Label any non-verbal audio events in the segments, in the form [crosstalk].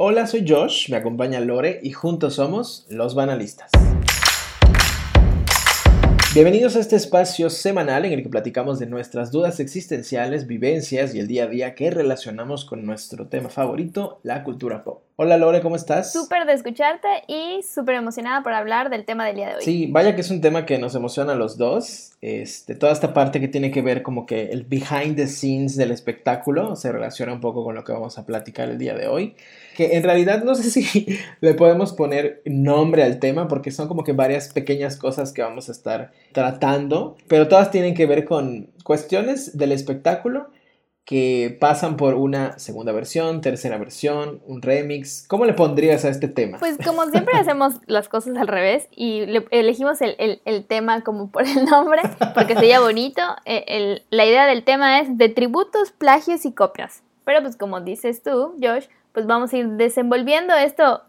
Hola, soy Josh, me acompaña Lore y juntos somos los Banalistas. Bienvenidos a este espacio semanal en el que platicamos de nuestras dudas existenciales, vivencias y el día a día que relacionamos con nuestro tema favorito, la cultura pop. Hola Lore, ¿cómo estás? Súper de escucharte y súper emocionada por hablar del tema del día de hoy. Sí, vaya que es un tema que nos emociona a los dos. Este, toda esta parte que tiene que ver como que el behind the scenes del espectáculo se relaciona un poco con lo que vamos a platicar el día de hoy. Que en realidad no sé si [laughs] le podemos poner nombre al tema porque son como que varias pequeñas cosas que vamos a estar tratando, pero todas tienen que ver con cuestiones del espectáculo que pasan por una segunda versión, tercera versión, un remix. ¿Cómo le pondrías a este tema? Pues como [laughs] siempre hacemos las cosas al revés y elegimos el, tema como por el nombre, porque sería bonito. E, la idea del tema es de tributos, plagios y copias. Pero pues como dices tú, Josh, pues vamos a ir desenvolviendo esto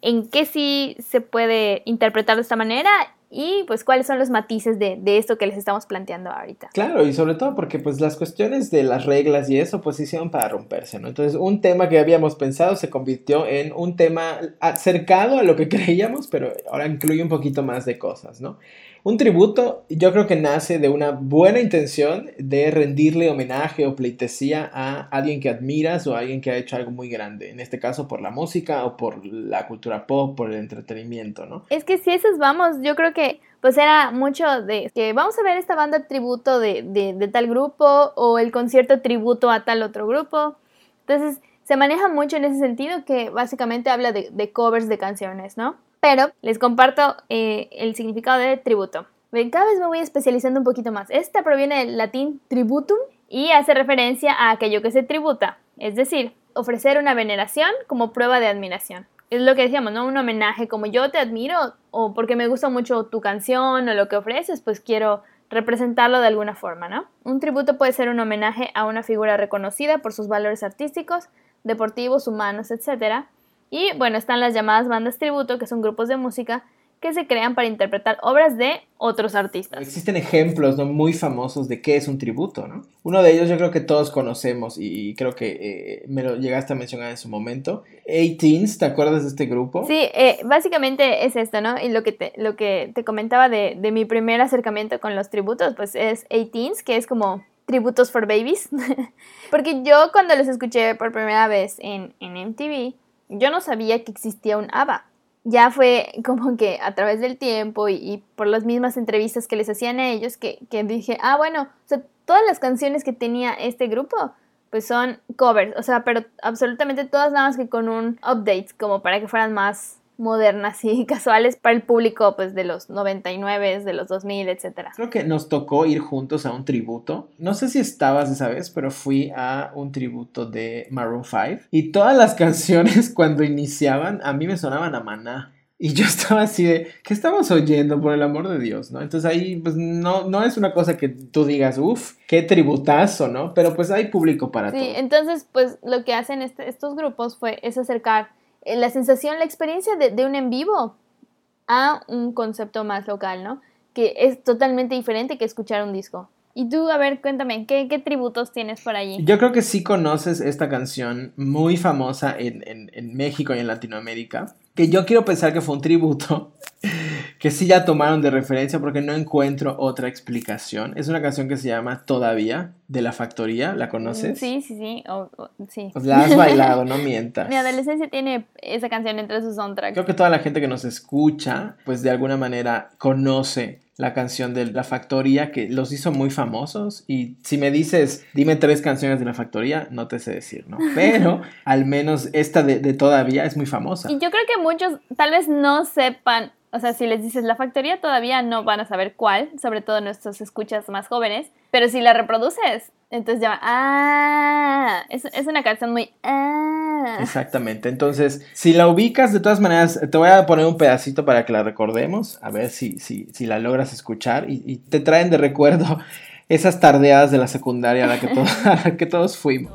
en qué sí se puede interpretar de esta manera y pues cuáles son los matices de, esto que les estamos planteando ahorita. Claro, y sobre todo porque pues las cuestiones de las reglas y eso pues hicieron para romperse, ¿no? Entonces un tema que habíamos pensado se convirtió en un tema acercado a lo que [laughs] creíamos, pero ahora incluye un poquito más de cosas, ¿no? Un tributo yo creo que nace de una buena intención de rendirle homenaje o pleitesía a alguien que admiras o a alguien que ha hecho algo muy grande, en este caso por la música o por la cultura pop, por el entretenimiento, ¿no? Es que si esos vamos, yo creo que pues era mucho de que vamos a ver esta banda tributo de, de, tal grupo o el concierto tributo a tal otro grupo. Entonces se maneja mucho en ese sentido que básicamente habla de, de covers de canciones, ¿no? Pero les comparto eh, el significado de tributo. Cada vez me voy especializando un poquito más. Esta proviene del latín tributum y hace referencia a aquello que se tributa, es decir, ofrecer una veneración como prueba de admiración. Es lo que decíamos, ¿no? Un homenaje como yo te admiro o porque me gusta mucho tu canción o lo que ofreces, pues quiero representarlo de alguna forma, ¿no? Un tributo puede ser un homenaje a una figura reconocida por sus valores artísticos, deportivos, humanos, etc., y bueno, están las llamadas bandas tributo, que son grupos de música que se crean para interpretar obras de otros artistas. Existen ejemplos ¿no? muy famosos de qué es un tributo, ¿no? Uno de ellos yo creo que todos conocemos y creo que eh, me lo llegaste a mencionar en su momento. 18 ¿te acuerdas de este grupo? Sí, eh, básicamente es esto, ¿no? Y lo que te, lo que te comentaba de, de mi primer acercamiento con los tributos, pues es 18 que es como tributos for babies. [laughs] Porque yo cuando los escuché por primera vez en, en MTV, yo no sabía que existía un ABBA. Ya fue [laughs] como que a través del tiempo y, por las mismas entrevistas que les hacían a ellos que, que dije, ah, bueno, o sea, todas las canciones que tenía este grupo pues son covers, o sea, pero absolutamente todas nada más que con un update como para que fueran más modernas y [laughs] casuales para el público pues de los 99, de los 2000, etc. Creo que nos tocó ir juntos a un tributo. No sé si estabas esa vez, pero fui a un tributo de Maroon 5 y todas las [laughs] canciones cuando iniciaban a mí me sonaban a maná. Y yo [laughs] estaba así de, ¿qué estamos oyendo por el amor de Dios? ¿no? Entonces ahí, pues no, no es una cosa que tú digas, uff, qué tributazo, ¿no? Pero pues hay público para todo. Sí, entonces pues lo que hacen este, estos grupos fue, es acercar la sensación, la experiencia de, un en vivo a un concepto más local, ¿no? Que es totalmente diferente que escuchar un disco. Y tú, a ver, cuéntame, ¿qué, ¿qué, tributos tienes por allí? Yo creo que sí conoces esta canción muy famosa en, en, en México y en Latinoamérica, que yo quiero pensar que fue un tributo que sí ya tomaron de referencia porque no encuentro otra explicación. Es una canción que se llama Todavía, de La Factoría, ¿la conoces? Sí, sí, sí, sí. Pues la has bailado, no [laughs] mientas. Mi adolescencia tiene esa canción entre sus soundtracks. Creo que toda la gente que nos escucha, pues de alguna manera conoce la canción de La Factoría que los hizo muy famosos y si me dices, dime tres canciones de La Factoría, no te sé decir, ¿no? [laughs] Pero al menos esta de, de Todavía es muy famosa. Y yo creo que muchos tal vez no sepan o sea, si les dices la factoría todavía no van a saber cuál, sobre todo nuestros escuchas más jóvenes, pero si la reproduces, entonces ya, ah, es, es una canción muy, ah. Exactamente, entonces, si la ubicas, de todas maneras, te voy a poner un pedacito para que la recordemos, a ver si, si, si la logras escuchar y, y te traen de recuerdo [laughs] esas tardeadas de la secundaria a la que, [laughs] a la que todos fuimos.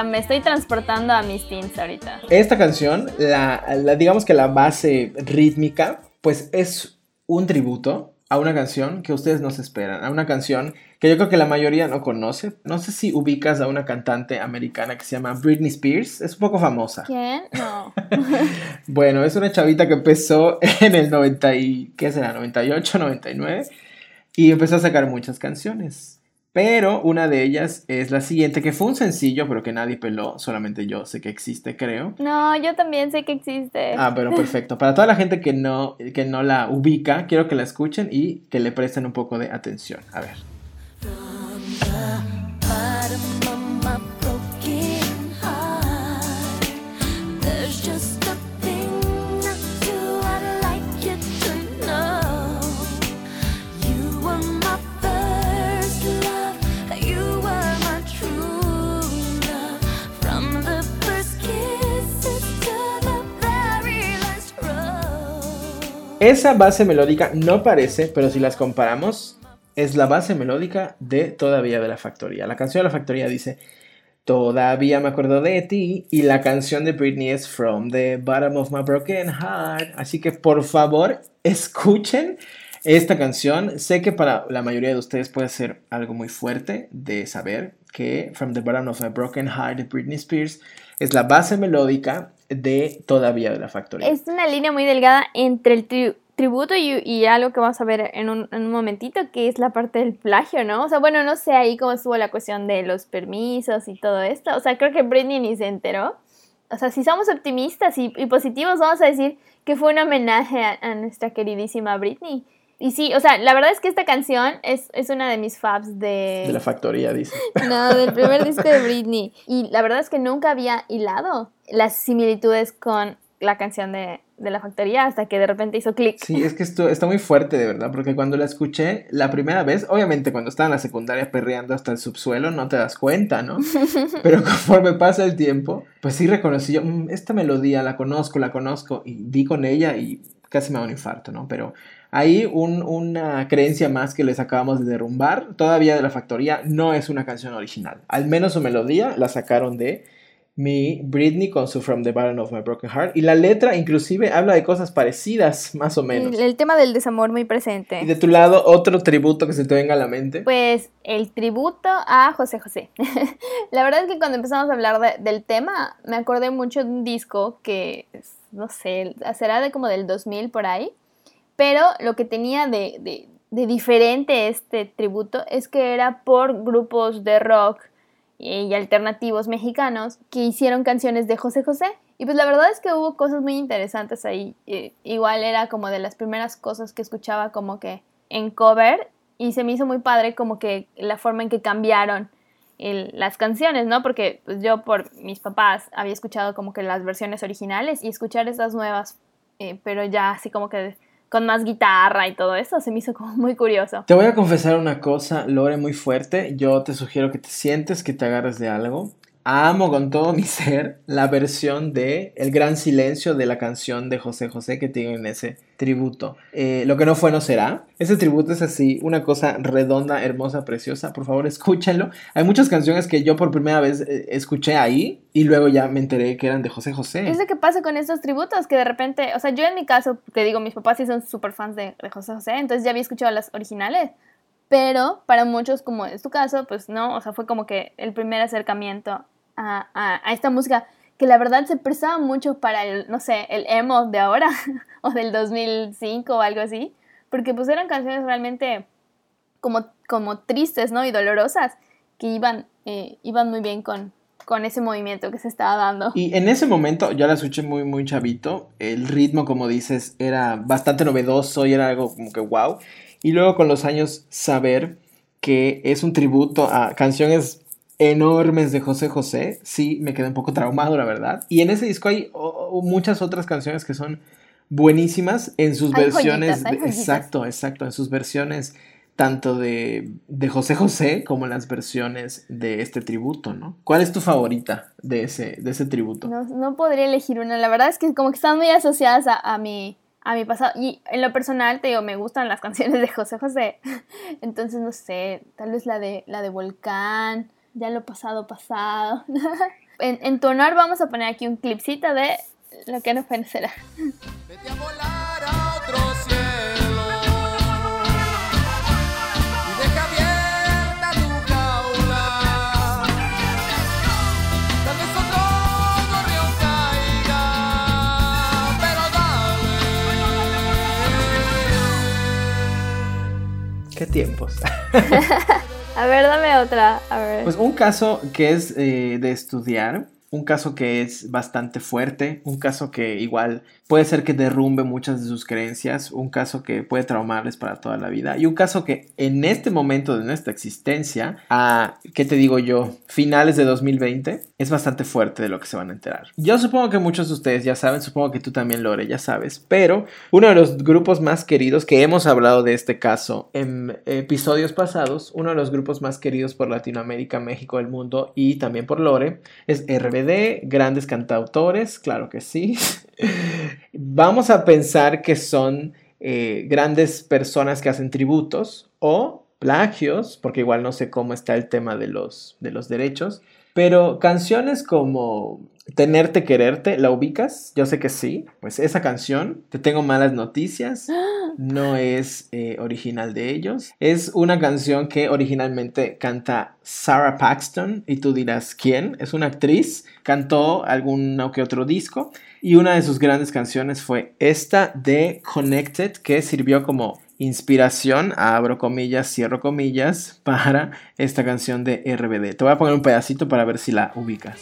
Sea, me estoy transportando a mis teens ahorita. Esta canción, la, la, digamos que la base rítmica, pues es un tributo a una canción que ustedes no se esperan, a una canción que yo creo que la mayoría no conoce. No sé si ubicas a una cantante americana que se llama Britney Spears, es un poco famosa. ¿Quién? No. [laughs] bueno, es una chavita que empezó en el 90 y, ¿qué será? 98, 99 y empezó a sacar muchas canciones. Pero una de ellas es la siguiente, que fue un sencillo, pero que nadie peló, solamente yo sé que existe, creo. No, yo también sé que existe. Ah, pero perfecto. Para toda la gente que no, que no la ubica, quiero que la escuchen y que le presten un poco de atención. A ver. Esa base melódica no parece, pero si las comparamos, es la base melódica de Todavía de la Factoría. La canción de la Factoría dice, Todavía me acuerdo de ti, y la canción de Britney es From the Bottom of My Broken Heart. Así que por favor, escuchen esta canción. Sé que para la mayoría de ustedes puede ser algo muy fuerte de saber que From the Bottom of My Broken Heart de Britney Spears es la base melódica de Todavía de la Factoría. Es una línea muy delgada entre el tributo y, algo que vamos a ver en un, en un, momentito, que es la parte del plagio, ¿no? O sea, bueno, no sé ahí cómo estuvo la cuestión de los permisos y todo esto. O sea, creo que Britney ni se enteró. O sea, si somos optimistas y, positivos, vamos a decir que fue un homenaje a nuestra queridísima Britney. Y sí, o sea, la verdad es que esta canción es, es una de mis faves de... De la factoría, dice. [laughs] No, del primer disco de Britney. Y la verdad es que nunca había hilado las similitudes con la canción de, de la factoría hasta que de repente hizo clic. Sí, es que esto está muy fuerte, de verdad, porque cuando la escuché la primera vez, obviamente cuando estaba en la secundaria perreando hasta el subsuelo, no te das cuenta, ¿no? [laughs] Pero conforme pasa el tiempo, pues sí reconocí yo, mm, esta melodía la conozco, la conozco, y di con ella y casi me da un infarto, ¿no? Pero Ahí una creencia más que les acabamos de derrumbar, todavía de la factoría, no es una canción original. Al menos su melodía la sacaron de mi Britney con su From the Bottom of My Broken Heart. Y la letra inclusive habla de cosas parecidas, [laughs] más o menos. El, tema del desamor muy presente. Y de tu lado, otro tributo que se te venga a la mente. Pues el tributo a José José. [laughs] la verdad es que cuando empezamos a hablar del tema, me acordé mucho de un disco que, no sé, será de como del 2000 por ahí pero lo que tenía de, diferente este tributo es que era por grupos de rock y alternativos mexicanos que hicieron canciones de José José. Y pues la verdad es que hubo cosas muy interesantes ahí. igual era como de las primeras cosas que escuchaba como que en cover y se me hizo muy padre como que la forma en que cambiaron las canciones, ¿no? Porque pues, yo por mis papás había escuchado como que las versiones originales y escuchar estas nuevas, eh, pero ya así como que con más guitarra y todo eso, se me hizo como muy curioso. Te voy a confesar una cosa, Lore, muy fuerte. Yo te sugiero que te sientes, que te agarres de algo amo con todo mi ser la versión de El Gran Silencio de la canción de José José que tienen ese tributo. Eh, lo que no fue no será. Ese tributo es así, una cosa redonda, hermosa, preciosa. Por favor, escúchenlo. Hay muchas canciones que yo por primera vez eh, escuché ahí y luego ya me enteré que eran de José José. Es lo que pasa con estos tributos, que de repente, o sea, yo en mi caso, te digo, mis papás sí son súper fans de, de José José, entonces ya había escuchado las originales. Pero para muchos, como es tu caso, pues no, o sea, fue como que el primer acercamiento a, esta música que la verdad se prestaba mucho para el, no sé, el emo de ahora [laughs] o del 2005 o algo así, porque pues eran canciones realmente como, como tristes, ¿no? Y dolorosas, que iban, eh, iban muy bien con, con ese movimiento que se estaba dando. Y en ese momento, yo la escuché muy, muy chavito, el ritmo, como dices, era bastante novedoso y era algo como que wow. Y luego con los años saber que es un tributo a canciones enormes de José José. Sí, me quedé un poco traumado, la verdad. Y en ese disco hay muchas otras canciones que son buenísimas en sus versiones. exacto, exacto, en sus versiones tanto de, de, José José como las versiones de este tributo, ¿no? ¿Cuál es tu favorita de ese, de ese tributo? No, no podría elegir una, la verdad es que como que están muy asociadas a, a, mi, a mi pasado. Y en lo personal, te digo, me gustan las [laughs] canciones de José José. [laughs] Entonces, no sé, tal vez la de, la de Volcán, ya lo pasado, pasado. [laughs] en, tu honor vamos a poner aquí un clipcito de lo que nos parecerá. Vete a volar a otro cielo ¿Qué tiempos? [laughs] A ver, dame otra. A ver. Pues un caso que es eh, de estudiar, un caso que es bastante fuerte, un caso que igual puede ser que derrumbe muchas de sus creencias, un caso que puede traumarles para toda la vida y un caso que en este momento de nuestra existencia, a, ¿qué te digo yo? Finales de 2020, es bastante fuerte de lo que se van a enterar. Yo supongo que muchos de ustedes ya saben, supongo que tú también, Lore, ya sabes, pero uno de los grupos más queridos, que hemos hablado de este caso en episodios pasados, uno de los grupos más queridos por Latinoamérica, México, el mundo y también por Lore, es RBD, grandes cantautores, claro que sí. [laughs] Vamos a pensar que son eh, grandes personas que hacen tributos o plagios, porque igual no sé cómo está el tema de los, de los derechos, pero canciones como Tenerte Quererte, ¿la ubicas? Yo sé que sí. Pues esa canción, Te Tengo Malas Noticias, [gasps] no es eh, original de ellos. Es una canción que originalmente canta Sarah Paxton y tú dirás, ¿quién? Es una actriz, cantó algún que otro disco y una de sus grandes canciones fue esta de Connected que sirvió como inspiración, abro comillas, cierro comillas, [laughs] para esta canción de RBD. Te voy a poner un pedacito para ver si la ubicas.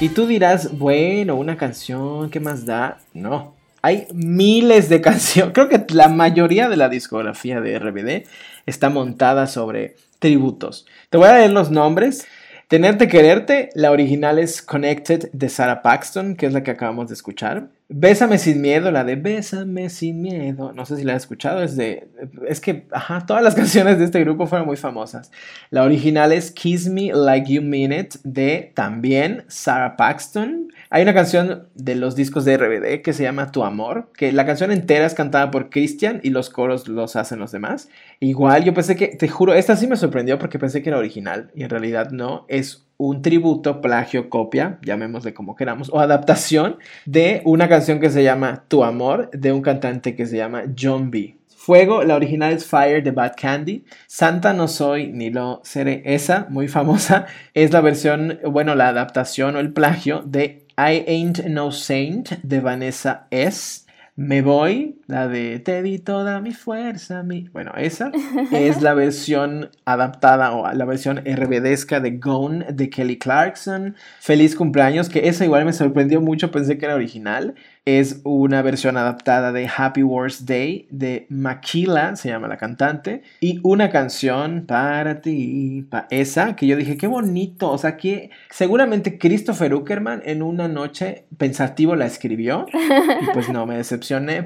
Y tú dirás, bueno, una canción, ¿qué más da? No. Hay miles de canciones. [laughs] Creo que la mayoría de la discografía de RBD está montada sobre tributos. Te voy a leer los nombres. Tenerte Quererte, la original es Connected de Sarah Paxton, que es la que acabamos de escuchar. Bésame sin miedo, la de Bésame sin miedo. No sé si la has escuchado, es de. Es que, ajá, todas las [laughs] canciones de este grupo fueron muy famosas. La original es Kiss Me Like You Mean It de también Sarah Paxton. Hay una canción de los discos de RBD que se llama Tu Amor, que la canción entera es cantada por Christian y los coros los hacen los demás. Igual, yo pensé que, te juro, esta sí me sorprendió porque pensé que era original y en realidad no. Es un tributo, plagio, copia, llamémosle como queramos, o adaptación de una canción que se llama Tu Amor, de un cantante que se llama John B. Fuego, la original es Fire de Bad Candy. Santa no soy ni lo seré. Esa, muy famosa, es la versión, bueno, la adaptación o el plagio de I Ain't No Saint de Vanessa S. Me voy, la de Te di toda mi fuerza, mi... Bueno, esa [laughs] es la versión adaptada o la versión RBDesca de Gone de Kelly Clarkson. Feliz cumpleaños, que esa igual me sorprendió mucho, pensé que era original. Es una versión adaptada de Happy Wars Day de Maquila, se llama la cantante, y una canción para ti, para esa, que yo dije, qué bonito, o sea, que seguramente Christopher Uckerman en una noche pensativo la escribió, y pues no, me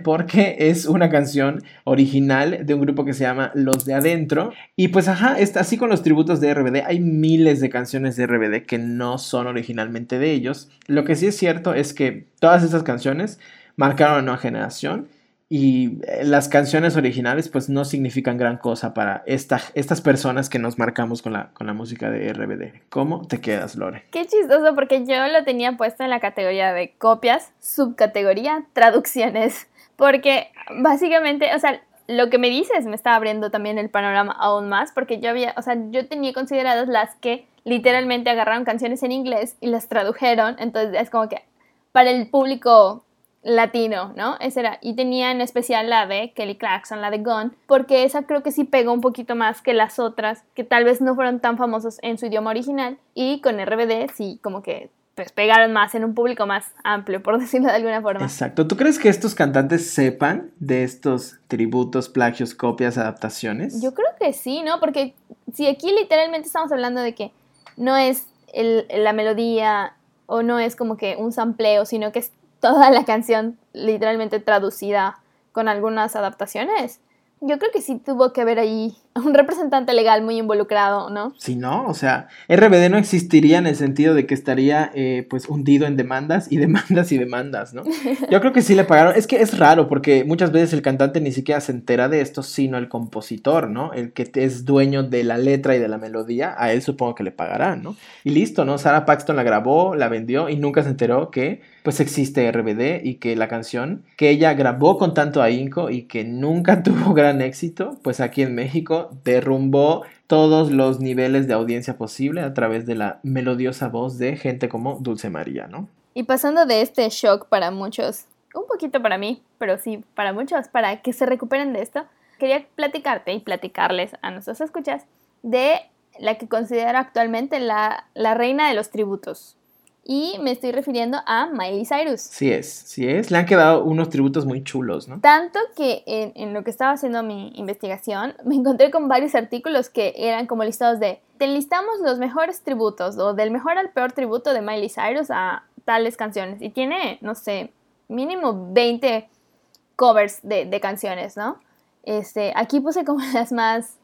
porque es una canción original de un grupo que se llama Los de Adentro, y pues ajá, está así con los tributos de RBD, hay miles de canciones de RBD que no son originalmente de ellos, lo que sí es cierto es que todas esas canciones marcaron una nueva generación y eh, las canciones originales pues no significan gran cosa para estas personas que nos marcamos con la, con la música de RBD. ¿Cómo te quedas, Lore? Qué chistoso porque yo lo tenía puesto en la categoría de copias, subcategoría traducciones, porque básicamente, o sea, lo que me dices me está abriendo también el panorama aún más, porque yo había, o sea, yo tenía consideradas las que literalmente agarraron canciones en inglés y las tradujeron, entonces es como que para el público latino, ¿no? Esa era. Y tenía en especial la de Kelly Clarkson, la de Gone, porque esa creo que sí pegó un poquito más que las otras, que tal vez no fueron tan famosas en su idioma original, y con RBD sí como que pues pegaron más en un público más amplio, por [laughs] decirlo de alguna forma. Exacto. ¿Tú crees que estos cantantes sepan de estos tributos, plagios, copias, adaptaciones? Yo creo que sí, ¿no? Porque si aquí literalmente estamos hablando de que no es el, la melodía o no es como que un sampleo, sino que es toda la canción literalmente traducida con algunas adaptaciones. Yo creo que sí tuvo que ver ahí [laughs] un representante legal muy involucrado, ¿no? Si no, o sea, RBD no existiría en el sentido de que estaría eh, pues hundido en demandas y demandas y demandas, ¿no? [laughs] Yo creo que sí le pagaron. Es que es raro porque muchas veces el cantante ni siquiera se entera de esto, sino el compositor, ¿no? El que es dueño de la letra y de la melodía, a él supongo que le pagarán, ¿no? Y listo, ¿no? Sarah Paxton la grabó, la vendió y nunca se enteró que pues existe RBD y que la canción que ella grabó con tanto ahínco y que nunca [laughs] tuvo gran éxito, pues aquí en México derrumbó todos los niveles de audiencia posible a través de la melodiosa voz de gente como Dulce María, ¿no? Y pasando de este shock para muchos, un poquito para mí, pero sí para muchos, para que se recuperen de esto, quería platicarte y platicarles a nuestros escuchas de la que considero actualmente la, la reina de los tributos, y me estoy refiriendo a Miley Cyrus. Sí es, sí es. Le han quedado unos tributos muy chulos, ¿no? Tanto que en, en, lo que estaba haciendo mi investigación, [laughs] me encontré con varios artículos que eran como listados de, te listamos los mejores tributos o del mejor al peor tributo de Miley Cyrus a tales canciones. Y tiene, no sé, mínimo 20 covers de, de canciones, ¿no? Este, aquí puse como [laughs] las más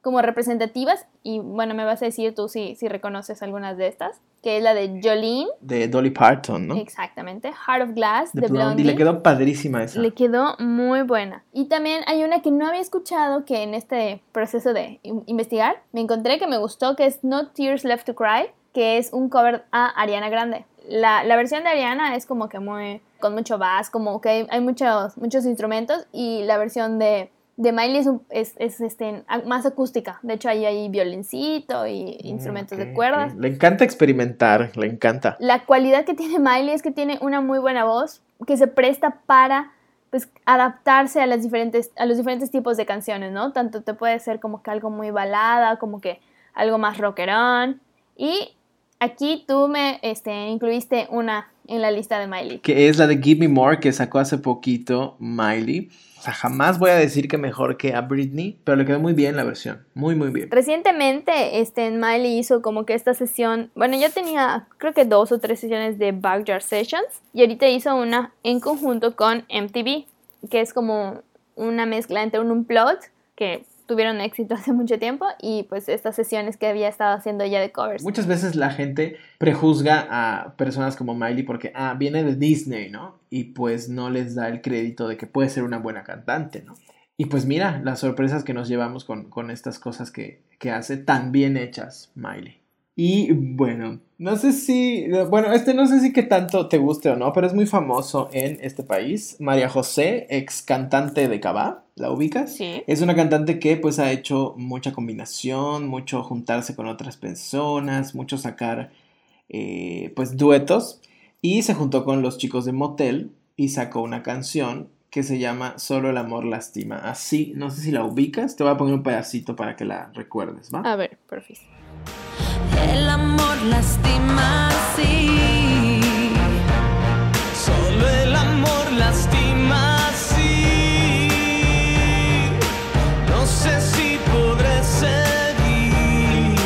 como representativas y bueno, me vas a decir tú si, si reconoces algunas de estas que es la de Jolene. De Dolly Parton, ¿no? Exactamente. Heart of Glass de, de Blondie. Le quedó padrísima esa. Le quedó muy buena. Y también hay una que no había escuchado que en este proceso de investigar me encontré que me gustó, que es No Tears Left to Cry, que es un cover a Ariana Grande. La, la versión de Ariana es como que muy con mucho bass, como que hay, hay muchos, muchos instrumentos y la versión de de Miley es, un, es, es este, más acústica. De hecho, ahí hay violincito y instrumentos okay, de cuerdas. Okay. Le encanta experimentar, le encanta. La cualidad que tiene Miley es que tiene una muy buena voz que se presta para pues, adaptarse a, las diferentes, a los diferentes tipos de canciones, ¿no? Tanto te puede ser como que algo muy balada, como que algo más rockerón. Y aquí tú me este, incluiste una en la lista de Miley. Que es la de Give Me More que sacó hace poquito Miley. O sea, jamás voy a decir que mejor que a Britney, pero le quedó muy bien la versión, muy muy bien. Recientemente, este, Miley hizo como que esta sesión, bueno, ya tenía creo que dos o tres sesiones de Backyard Sessions y ahorita hizo una en conjunto con MTV, que es como una mezcla entre un unplugged, que tuvieron éxito [laughs] hace mucho tiempo y pues estas sesiones que había estado haciendo ya de covers. Muchas veces la gente prejuzga a personas como Miley porque, ah, viene de Disney, ¿no? Y pues no les da el crédito de que puede ser una buena cantante, ¿no? Y pues mira las sorpresas que nos llevamos con, con estas cosas que, que hace tan bien hechas Miley. Y bueno, no sé si, bueno, este no sé si que tanto te guste o no, pero es muy famoso en este país. María José, ex cantante de Cabá, ¿la ubicas? Sí. Es una cantante que pues ha hecho mucha combinación, mucho juntarse con otras personas, mucho sacar eh, pues duetos. Y se juntó con los chicos de Motel y sacó una canción que se llama Solo el amor lastima. Así, no sé si la ubicas, te voy a poner un pedacito para que la recuerdes, ¿va? A ver, perfecto. El amor lastima, sí. Solo el amor lastima, sí. No sé si podré seguir.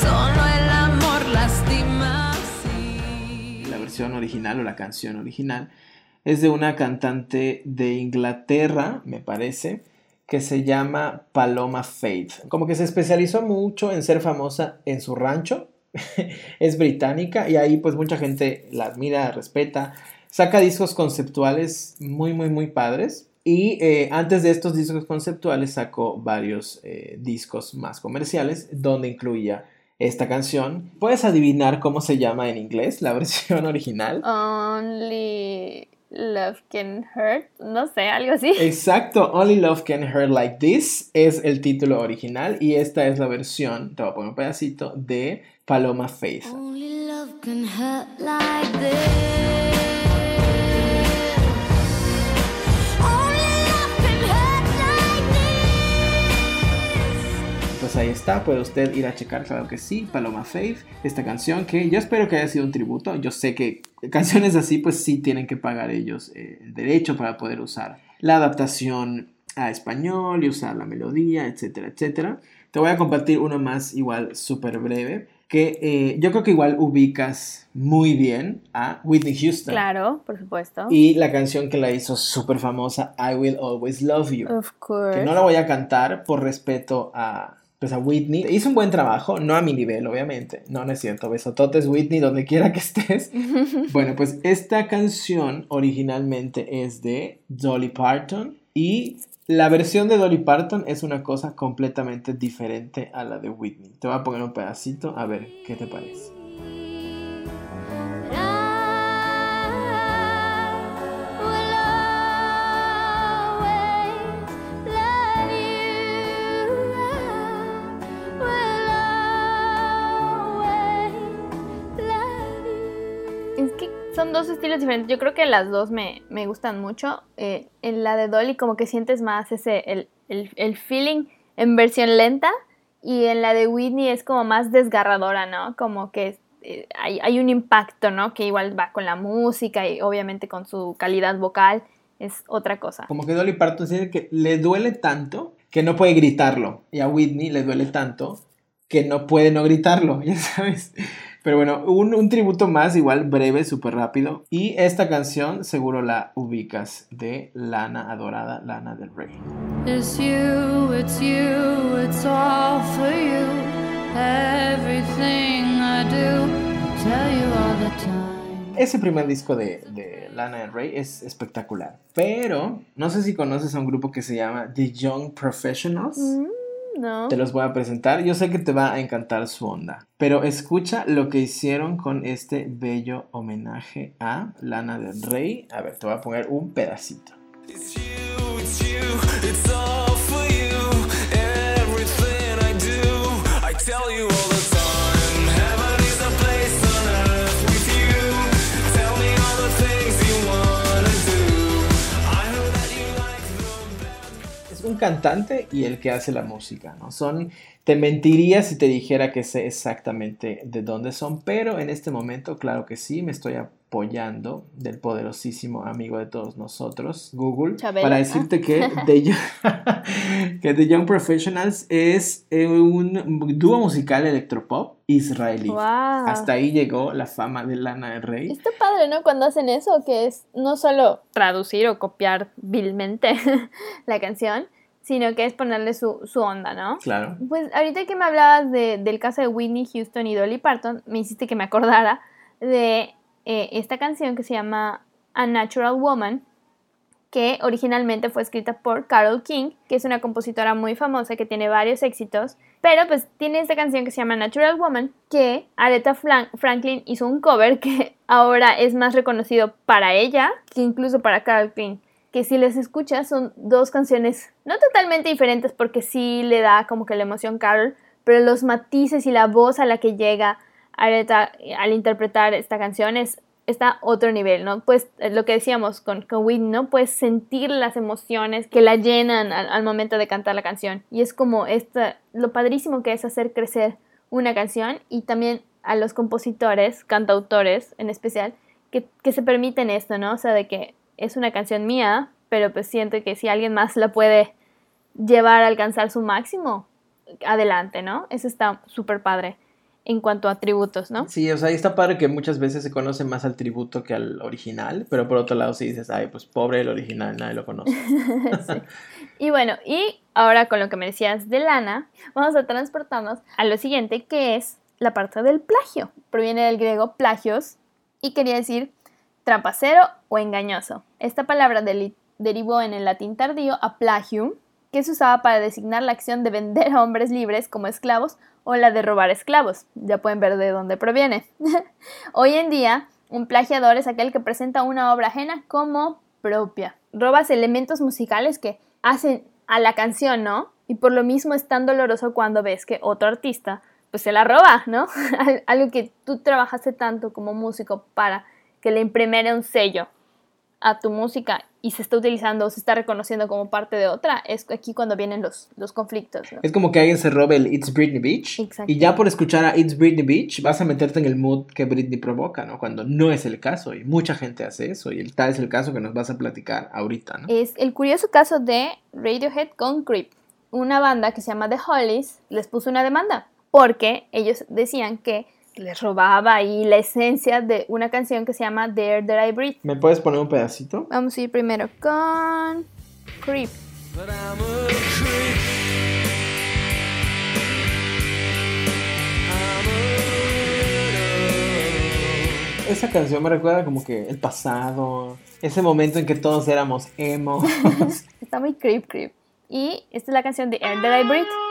Solo el amor lastima, sí. La versión original o la canción original es de una cantante de Inglaterra, me parece, que se llama Paloma Faith. Como que se especializó mucho en ser famosa en su rancho. [laughs] es británica y ahí pues mucha gente la admira, respeta. Saca discos conceptuales muy, muy, muy padres. Y eh, antes de estos discos conceptuales sacó varios eh, discos más comerciales donde incluía esta canción. ¿Puedes adivinar cómo se llama en inglés la [laughs] versión original? Only Love Can Hurt, no sé, algo así. [laughs] Exacto, Only Love Can Hurt Like This es el título original y esta es la versión, te voy a poner un pedacito, de Paloma Faith. Only love can hurt like this. Pues ahí está, puede usted ir a checar, claro que sí, Paloma Faith, esta canción que yo espero que haya sido un tributo, yo sé que canciones así pues sí tienen que pagar ellos eh, el derecho para poder usar la adaptación a español y usar la melodía, etcétera, etcétera. Te voy a compartir uno más igual súper breve que eh, yo creo que igual ubicas muy bien a Whitney Houston. Claro, por supuesto. Y la canción que la hizo súper famosa, I Will Always Love You. Of course. Que no la voy a cantar por respeto a, pues a Whitney. Hizo un buen trabajo, no a mi nivel, obviamente. No, no es cierto. Besototes, Whitney, donde quiera que estés. [laughs] bueno, pues esta canción originalmente es de Dolly Parton y la versión de Dolly Parton es una cosa completamente diferente a la de Whitney. Te voy a poner un pedacito a ver qué te parece. Dos estilos diferentes. Yo creo que las dos me, me gustan mucho. Eh, en la de Dolly como que sientes más ese, el, el, el feeling en versión lenta. Y en la de Whitney es como más desgarradora, ¿no? Como que eh, hay, hay un impacto, ¿no? Que igual va con la música y obviamente con su calidad vocal. Es otra cosa. Como que Dolly Parton dice que le duele tanto que no puede gritarlo. Y a Whitney le duele tanto que no puede no gritarlo, [laughs] ya sabes. Pero bueno, un, un tributo más, igual breve, súper rápido. Y esta canción seguro la ubicas de Lana, adorada Lana del Rey. It's you, it's you, it's all for you. Everything I do, tell you all the time. Ese primer disco de, de Lana del Rey es espectacular. Pero no sé si conoces a un grupo que se llama The Young Professionals. ¿No? Te los voy a presentar. Yo sé que te va a encantar su onda. Pero escucha lo que hicieron con este bello homenaje a Lana del Rey. A ver, te voy a poner un pedacito. It's you, it's you, it's all un cantante y el que hace la música, ¿no? Son, te mentiría si te dijera que sé exactamente de dónde son, pero en este momento, claro que sí, me estoy apoyando del poderosísimo amigo de todos nosotros, Google, Chabelo. para decirte que [laughs] The, Young, que The Young Professionals es eh, un dúo musical electropop israelí. Wow. Hasta ahí llegó la fama de Lana del Rey. Está padre, ¿no? Cuando hacen eso, que es no solo traducir o copiar vilmente [laughs] la canción, sino que es ponerle su, su onda, ¿no? Claro. Pues ahorita que me hablabas de- del caso de Whitney Houston y Dolly Parton, me hiciste que me acordara de eh, esta canción que se llama A Natural Woman, que originalmente fue escrita por Carole King, que es una compositora muy famosa que tiene varios éxitos, pero pues tiene esta canción que se llama Natural Woman, que Aretha Franklin hizo un cover que [laughs] ahora es más reconocido para ella que incluso para Carole King. Que si les escuchas son dos canciones no totalmente diferentes porque sí le da como que la emoción Carol, pero los matices y la voz a la que llega Aretha al interpretar esta canción es está otro nivel, ¿no? Pues eh, lo que decíamos con, con ¿no? Puedes sentir las emociones que la llenan al, al momento de cantar la canción. Y es como esta, lo padrísimo que es hacer crecer una canción y también a los compositores, cantautores en especial, que, que se permiten esto, ¿no? O sea, de que es una canción mía, pero pues siento que si alguien más la puede llevar a alcanzar su máximo, adelante, ¿no? Eso está súper padre en cuanto a tributos, ¿no? Sí, o sea, y está padre que muchas veces se conoce más al tributo que al original, pero por otro lado si dices, ay, pues pobre el original, nadie lo conoce. [laughs] Sí. Y bueno, y ahora con lo que me decías de Lana, vamos a transportarnos a lo siguiente, que es la parte del plagio. Proviene del griego plagios y quería decir trampacero o engañoso. Esta palabra derivó en el latín tardío a plagium, que se usaba para designar la acción de vender a hombres libres como esclavos o la de robar esclavos. Ya pueden ver de dónde proviene. [laughs] Hoy en día, un plagiador es aquel que presenta una obra ajena como propia. Robas elementos musicales que hacen a la canción, ¿no? Y por lo mismo es tan doloroso cuando ves que otro artista pues se la roba, ¿no? [laughs] Al- Algo que tú trabajaste tanto como músico para que le imprimiera un sello a tu música y se está utilizando o se está reconociendo como parte de otra, es aquí cuando vienen los, los conflictos, ¿no? Es como que alguien se robe el It's Britney Beach Exacto. y ya por escuchar a It's Britney Beach vas a meterte en el mood que Britney provoca, ¿no? Cuando no es el caso y mucha gente hace eso y el tal es el caso que nos vas a platicar ahorita, ¿no? es el curioso caso de Radiohead con Creep. Una banda que se llama The Hollies les puso una demanda porque ellos decían que les robaba ahí la esencia de una canción que se llama Dare That I Breathe. ¿Me puedes poner un pedacito? Vamos a ir primero con Creep. But I'm a creep. I'm a weirdo. Esa canción me recuerda como que el pasado, ese momento en que todos éramos emo. [laughs] Está muy creep, creep. Y esta es la canción de Air That I Breathe.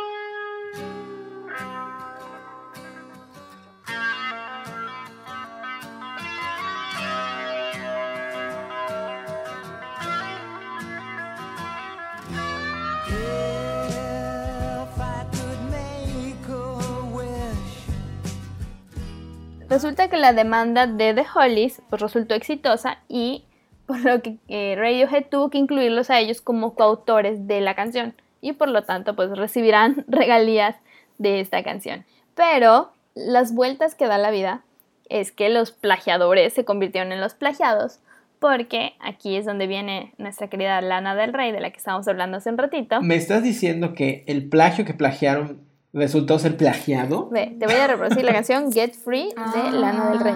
Resulta que la demanda de The Hollies pues, resultó exitosa y por lo que eh, Radiohead tuvo que incluirlos a ellos como coautores de la canción y por lo tanto pues recibirán [laughs] regalías de esta canción. Pero las vueltas que da la vida es que los plagiadores se convirtieron en los plagiados porque aquí es donde viene nuestra querida Lana del Rey de la que estábamos hablando hace un ratito. ¿Me estás diciendo que el plagio que plagiaron resultó ser plagiado? Ve, te voy a reproducir la canción Get Free de Lana del Rey.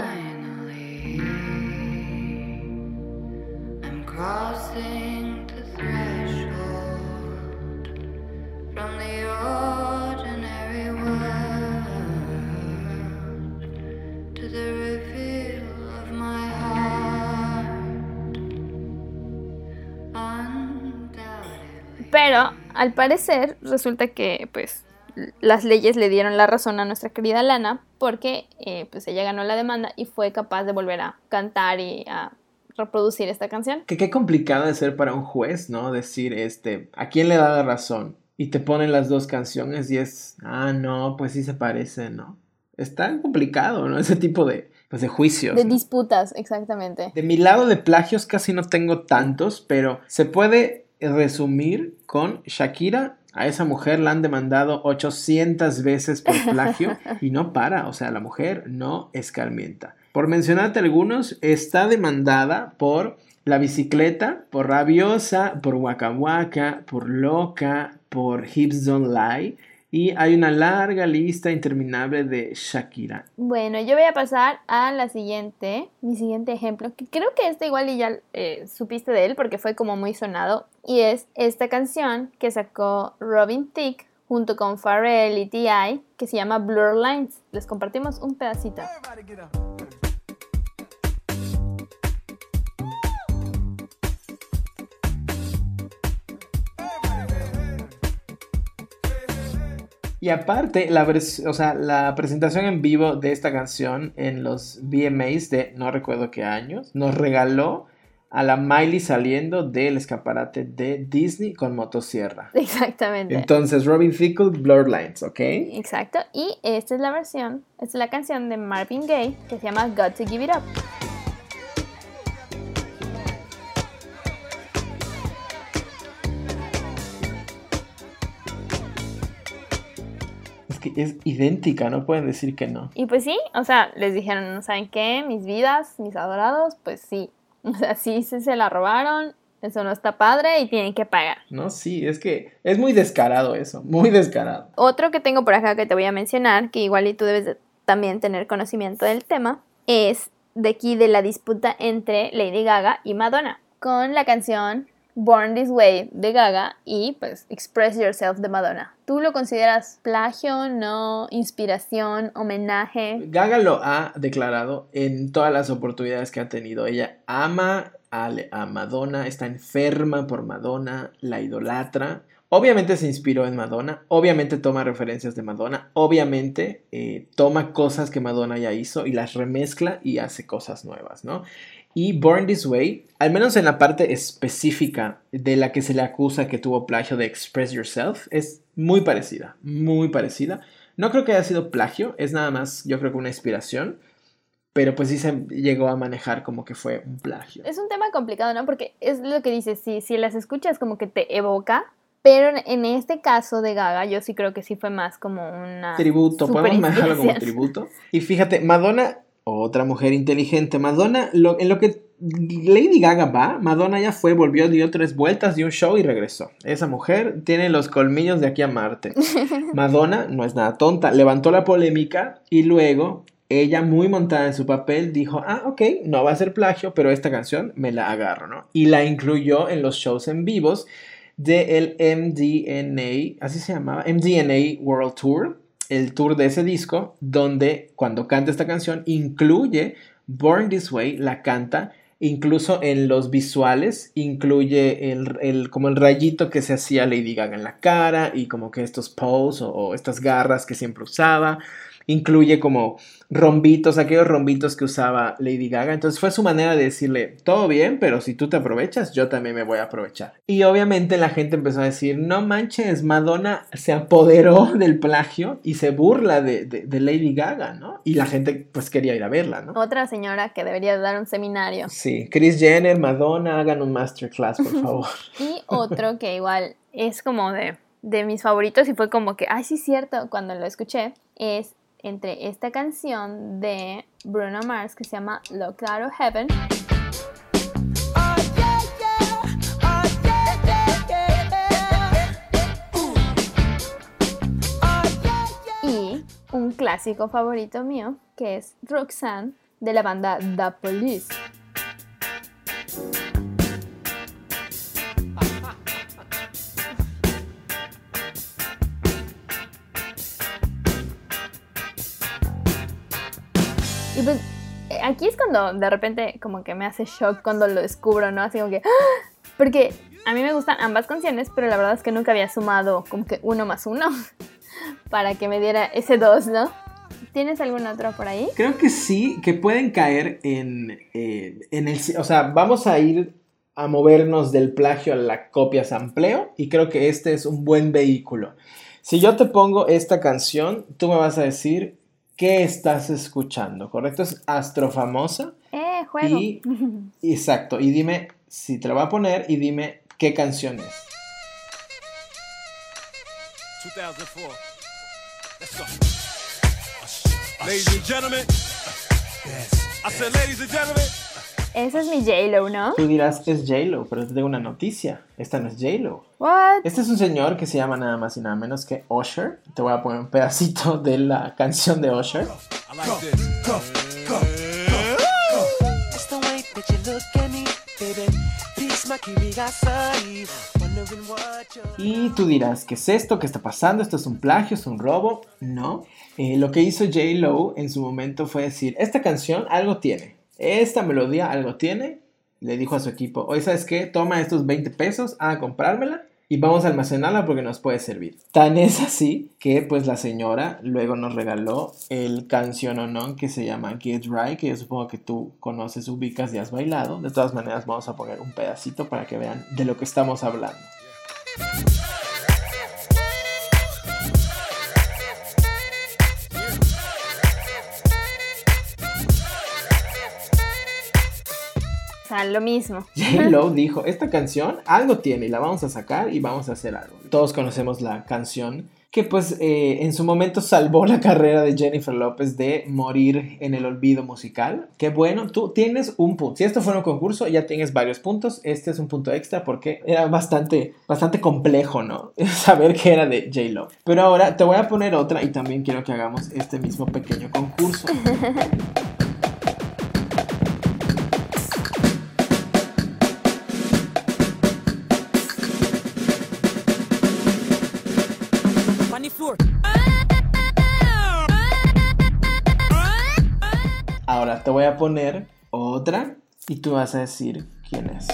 Undoubtedly. Pero al parecer resulta que pues las leyes le dieron la razón a nuestra querida Lana porque eh, pues ella ganó la demanda y fue capaz de volver a cantar y a reproducir esta canción. Que qué complicado de ser para un juez, ¿no? Decir, este, ¿a quién le da la razón? Y te ponen las dos canciones y es, ah, no, pues sí se parecen, ¿no? Está complicado, ¿no? Ese tipo de, pues, de juicios. De ¿no? disputas, exactamente. De mi lado de plagios casi no tengo tantos, pero se puede resumir con Shakira. A esa mujer la han demandado 800 veces por [laughs] plagio y no para, o sea, la mujer no escarmienta. Por mencionarte algunos, está demandada por la bicicleta, por rabiosa, por waka waka, por loca, por hips don't lie y hay una larga lista interminable de Shakira. Bueno, yo voy a pasar a la siguiente, mi siguiente ejemplo, que creo que este igual y ya eh, supiste de él porque fue como muy sonado, y es esta canción que sacó Robin Thicke junto con Pharrell y T.I. que se llama Blur Lines. Les compartimos un pedacito. Y aparte, la, o sea, la presentación en vivo de esta canción en los VMAs de no recuerdo qué años nos regaló a la Miley saliendo del escaparate de Disney con motosierra. Exactamente. Entonces, Robin Thicke, Blur Lines, ¿ok? Exacto. Y esta es la versión, esta es la canción de Marvin Gaye que se llama Got to Give It Up. Que es idéntica, no pueden decir que no. Y pues sí, o sea, les dijeron, ¿no saben qué? Mis vidas, mis adorados, pues sí. [laughs] O sea, sí, sí se la robaron, eso no está padre y tienen que pagar. No, sí, es que es muy descarado eso, muy descarado. Otro que tengo por acá que te voy a mencionar, que igual y tú debes de también tener conocimiento del tema, es de aquí de la disputa entre Lady Gaga y Madonna, con la canción Born This Way de Gaga y pues Express Yourself de Madonna. ¿Tú lo consideras plagio, no, inspiración, homenaje? Gaga lo ha declarado en todas las oportunidades que ha tenido. Ella ama a, Madonna, está enferma por Madonna, la idolatra. Obviamente se inspiró en Madonna, obviamente toma referencias de Madonna, obviamente eh, toma cosas que Madonna ya hizo y las remezcla y hace cosas nuevas, ¿no? Y Born This Way, al menos en la parte específica de la que se le acusa que tuvo plagio de Express Yourself, es muy parecida, muy parecida. No creo que haya sido plagio, es nada más, yo creo que una inspiración, pero pues sí se llegó a manejar como que fue un plagio. Es un tema complicado, ¿no? Porque es lo que dices, si, si las escuchas como que te evoca, pero en- este caso de Gaga yo sí creo que sí fue más como una... tributo, podemos manejarlo como tributo. Y fíjate, Madonna, otra mujer inteligente, Madonna, lo, en lo que Lady Gaga va, Madonna ya fue, volvió, dio tres vueltas, dio un show y regresó. Esa mujer tiene los colmillos de aquí a Marte. [laughs] Madonna no es nada tonta, levantó la polémica y luego ella, muy montada en su papel, dijo, ah, ok, no va a ser plagio, pero esta canción me la agarro, ¿no? Y la incluyó en los shows en vivos del MDNA, así se llamaba, MDNA World Tour, el tour de ese disco, donde cuando canta esta canción incluye Born This Way, la canta, incluso en los visuales, incluye el, el- como el rayito que se hacía Lady Gaga en la cara y como que estos pose o, o estas garras que siempre usaba. Incluye como rombitos, aquellos rombitos que usaba Lady Gaga. Entonces fue su manera de decirle, todo bien, pero si tú te aprovechas, yo también me voy a aprovechar. Y obviamente la gente empezó a decir, no manches, Madonna se apoderó [laughs] del plagio y se burla de, de- de Lady Gaga, ¿no? Y la gente pues quería ir a verla, ¿no? Otra señora que debería dar un seminario. Sí, Chris Jenner, Madonna, hagan un masterclass, por [laughs] favor. Y otro que igual es como de, de mis favoritos y fue como que, ay, sí, cierto, cuando lo escuché, es entre esta canción de Bruno Mars que se llama Locked Out of Heaven. Y un clásico favorito mío que es Roxanne de la banda The Police. Aquí es cuando de repente como que me hace shock cuando lo descubro, ¿no? Así como que... ¡ah! Porque a mí me gustan ambas canciones, pero la verdad es que nunca había sumado como que uno más uno [laughs] para que me diera ese dos, ¿no? ¿Tienes algún otro por ahí? Creo que sí, que pueden caer en, eh, en el... O sea, vamos a ir a movernos del plagio a la copia sampleo y creo que este es un buen vehículo. Si yo te pongo esta canción, tú me vas a decir qué estás escuchando, ¿correcto? Es astrofamosa Eh, juego. y... [laughs] Exacto, y dime si te lo va a poner y dime qué canción es. 2004. Let's go. Ladies and gentlemen. I said, ladies and gentlemen. Ese es mi J-Lo, ¿no? Tú dirás, es J-Lo, pero te tengo una noticia. Esta no es J-Lo. What? Este es un señor que se llama nada más y nada menos que Usher. Te voy a poner un pedacito [laughs] de la canción de Usher. I like this. It's the way that you look at me, baby. Peace, my curiosity. Wondering what you're. Y tú dirás, ¿qué es esto? ¿Qué está pasando? ¿Esto es un plagio? ¿Es un robo? No. Eh, lo que hizo J. Lo en su momento fue decir, esta canción algo tiene. Esta melodía algo tiene. Le dijo a su equipo, oye, ¿sabes qué? Toma estos 20 pesos a comprármela y vamos a almacenarla porque nos puede servir. Tan es así que pues la señora luego nos regaló el canción que se llama Get Right, que yo supongo que tú conoces, ubicas y has bailado. De todas maneras vamos a poner un pedacito para que vean de lo que estamos hablando. Sea, lo mismo. [laughs] J-Lo dijo, esta canción algo tiene y la vamos a sacar y vamos a hacer algo. Todos conocemos la canción que pues eh, en su momento salvó la carrera de Jennifer López de morir en el olvido musical. Qué bueno, tú tienes un punto. Si esto fuera un concurso ya tienes varios puntos. Este es un punto extra porque era bastante, bastante complejo, ¿no? [laughs] Saber que era de J-Lo. Pero ahora te voy a poner otra y también quiero que hagamos este mismo pequeño concurso. [laughs] Ahora te voy a poner otra y tú vas a decir quién es.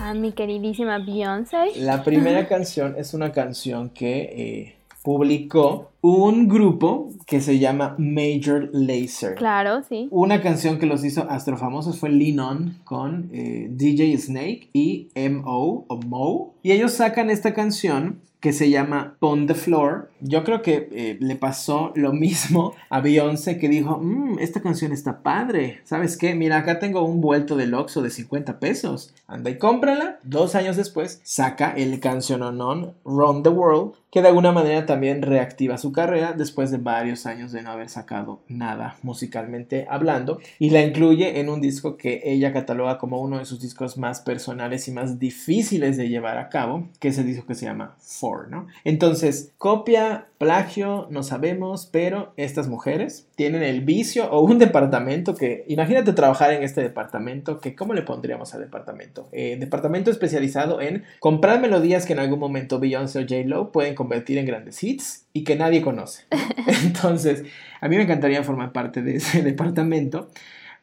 A mi queridísima Beyoncé. La primera canción es una canción que eh, publicó un grupo que se llama Major Lazer. Claro, sí. Una canción que los hizo astrofamosos fue Lean On con eh, DJ Snake y M.O. o Mo. Y ellos sacan esta canción que se llama On the Floor yo creo que eh, le pasó lo mismo a Beyoncé que dijo, "Mm, esta canción está padre, ¿sabes qué? Mira, acá tengo un vuelto del Oxxo de 50 pesos, anda y cómprala. Dos años después saca el canciononón Run the World, que de alguna manera también reactiva su carrera después de varios años de no haber sacado nada musicalmente hablando y la incluye en un disco que ella cataloga como uno de sus discos más personales y más difíciles de llevar a cabo, que es el disco que se llama Four, ¿no? Entonces, copia, plagio, no sabemos, pero estas mujeres tienen el vicio o un departamento que, imagínate trabajar en este departamento, que ¿cómo le pondríamos al departamento? Eh, departamento especializado en comprar melodías que en algún momento Beyoncé o J-Lo pueden convertir en grandes hits y que nadie conoce. [laughs] Entonces, a mí me encantaría formar parte de ese [laughs] departamento.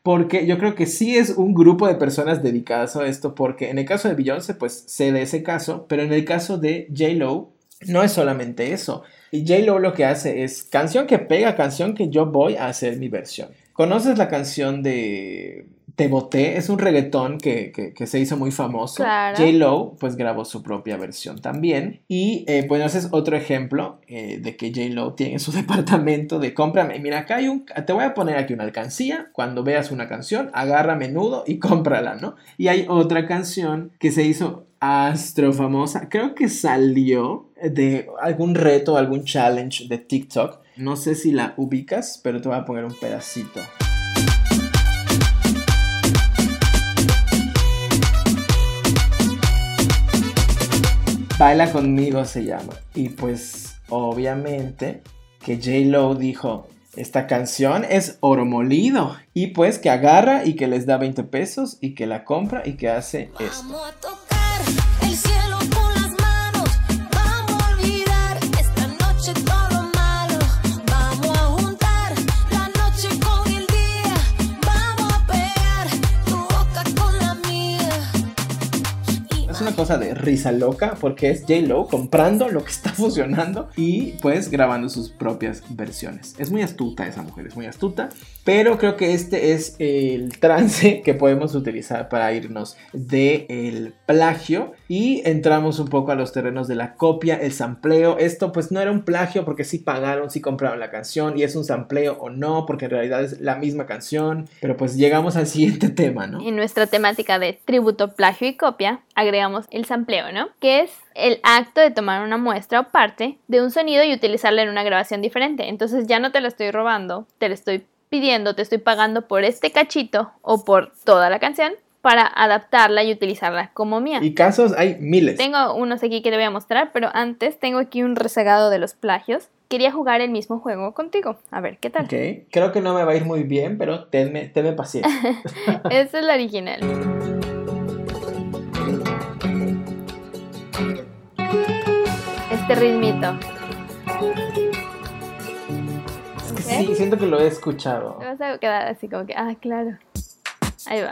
Porque yo creo que sí es un grupo de personas dedicadas a esto, porque en el caso de Beyoncé, pues sé de ese caso, pero en el caso de J-Lo, no es solamente eso. Y J-Lo lo que hace es canción que pega, canción que yo voy a hacer mi versión. ¿Conoces la canción de Te Boté? Es un reggaetón que, que- que se hizo muy famoso. Claro. J-Lo pues grabó su propia versión también. Y eh, pues ese es otro ejemplo eh, de que J-Lo tiene su [laughs] departamento de cómprame. Mira, acá hay un... Te voy a poner aquí una alcancía. Cuando veas una canción, agarra menudo y [laughs] cómprala, ¿no? Y hay otra canción que se hizo astro famosa. Creo que salió de algún reto, algún challenge de TikTok. No sé si la ubicas, pero te voy a poner un pedacito. Baila conmigo se llama. Y pues obviamente que J. Lo dijo, esta canción es oro molido. Y pues que agarra y que les da 20 pesos y que la compra y que hace esto. Cosa de risa loca porque es J-Lo comprando lo que está fusionando y pues grabando sus propias versiones. Es muy astuta esa mujer, es muy astuta, pero creo que este es el trance que podemos utilizar para irnos del plagio y entramos un poco a los terrenos de la copia, el sampleo. Esto pues no era un plagio porque sí pagaron, sí compraron la canción y es un sampleo o no porque en realidad es la misma canción, pero pues llegamos al [laughs] siguiente tema, ¿no? En nuestra temática de tributo, plagio y copia, agregamos el sampleo, ¿no? Que es el acto de tomar una muestra o parte de un sonido y utilizarla en una grabación diferente. Entonces ya no te la estoy robando, te la estoy pidiendo, te estoy pagando por este cachito o por toda la canción para adaptarla y utilizarla como mía. Y casos hay miles. Tengo unos aquí que te voy a mostrar, pero antes tengo aquí un rezagado de los plagios. Quería jugar el mismo juego contigo. A ver, ¿qué tal? Ok, creo que no me va a ir muy bien, pero tenme, tenme paciencia. [laughs] Esta es la original. Este ritmito. Es que sí, siento que lo he escuchado. Te vas a quedar así como que, ah, claro. Ahí va.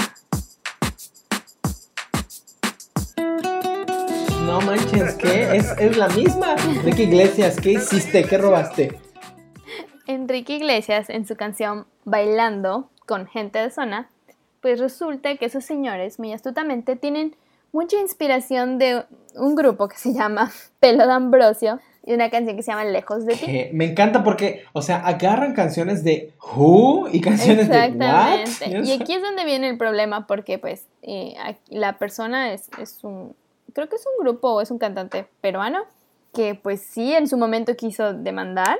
No manches, ¿qué? Es, es la misma. Ricky Iglesias, ¿qué hiciste? ¿Qué robaste? Enrique Iglesias en su canción Bailando con gente de zona, pues resulta que esos señores muy astutamente tienen mucha inspiración de un grupo que se llama [laughs] Pelo de Ambrosio y una canción que se llama Lejos de ti. Que me encanta porque, o sea, agarran canciones de Who y canciones de What. Exactamente. Y aquí es donde viene el problema porque pues eh, la persona es, es un, creo que es un grupo o es un cantante peruano que pues sí en su momento quiso demandar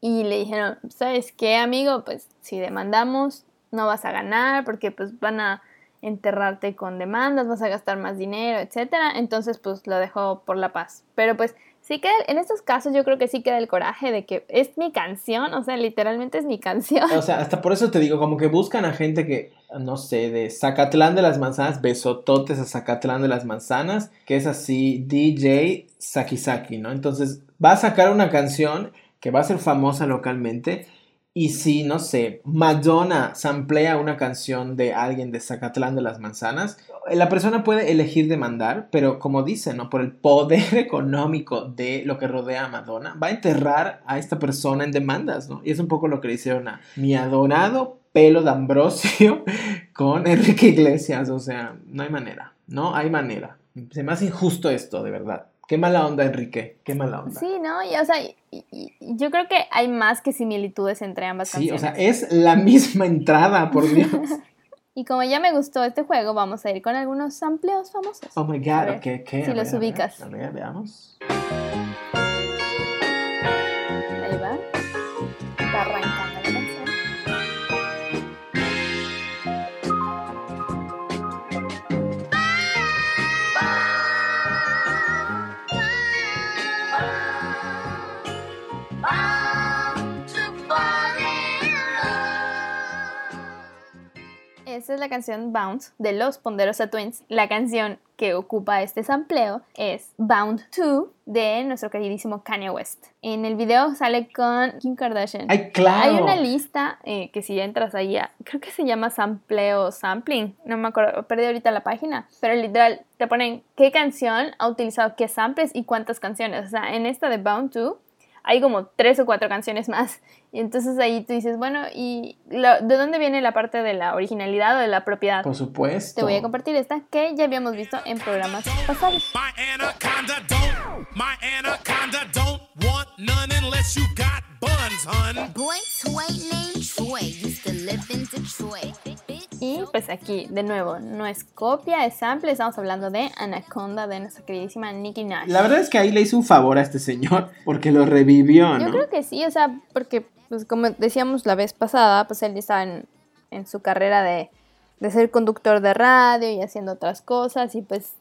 y le dijeron, ¿sabes qué amigo? Pues si demandamos no vas a ganar porque pues van a enterrarte con demandas, vas a gastar más dinero, etcétera. Entonces pues lo dejó por la paz. Pero pues sí queda, en estos casos yo creo que sí queda el coraje de que es mi canción, o sea, literalmente es mi canción. O sea, hasta por eso te digo, como que buscan a gente que, no sé, de Zacatlán de las Manzanas, besototes a Zacatlán de las Manzanas, que es así, DJ Saki Saki, ¿no? Entonces, va a sacar una canción que va a ser famosa localmente. Y si, no sé, Madonna samplea una canción de alguien de Zacatlán de las Manzanas, la persona puede elegir demandar, pero como dice, ¿no? Por el poder [laughs] económico de lo que rodea a Madonna, va a enterrar a esta persona en demandas, ¿no? Y es un poco lo que le hicieron a mi adorado pelo de Ambrosio [laughs] con Enrique Iglesias, o sea, no hay manera, no hay manera. Se me hace injusto esto, de verdad. Qué mala onda, Enrique. Qué mala onda. Sí, ¿no? Y, o sea, y- y- y yo creo que hay más que similitudes entre ambas Sí, o canciones. sea, es la misma entrada, por Dios. [laughs] Y como ya me gustó este juego, vamos a ir con algunos sampleos famosos. Oh my god, ok, ok. si a los ver, a ver, ubicas. A ver, veamos. Esta es la canción Bound de los Ponderosa Twins. La canción que ocupa este sampleo es Bound 2 de nuestro queridísimo Kanye West. En el video sale con Kim Kardashian. ¡Ay, claro! Hay una lista eh, que si entras ahí, creo que se llama sampleo sampling, no me acuerdo, perdí ahorita la página, pero literal te ponen qué canción ha utilizado qué samples y cuántas canciones. O sea, en esta de Bound 2 hay como tres o cuatro canciones más. Y entonces ahí tú dices, bueno, ¿y la- de dónde viene la parte de la originalidad o de la propiedad? Por supuesto. Te voy a compartir esta que ya habíamos visto en programas pasados. Y pues aquí, de nuevo, no es copia, es sample, estamos hablando de Anaconda de nuestra queridísima Nicki Minaj. La verdad es que ahí le hizo un favor a este señor porque lo revivió, Yo ¿no? creo que sí, o sea, porque pues como decíamos la vez pasada, pues él ya estaba en, en su carrera de, de ser conductor de radio y haciendo otras cosas y pues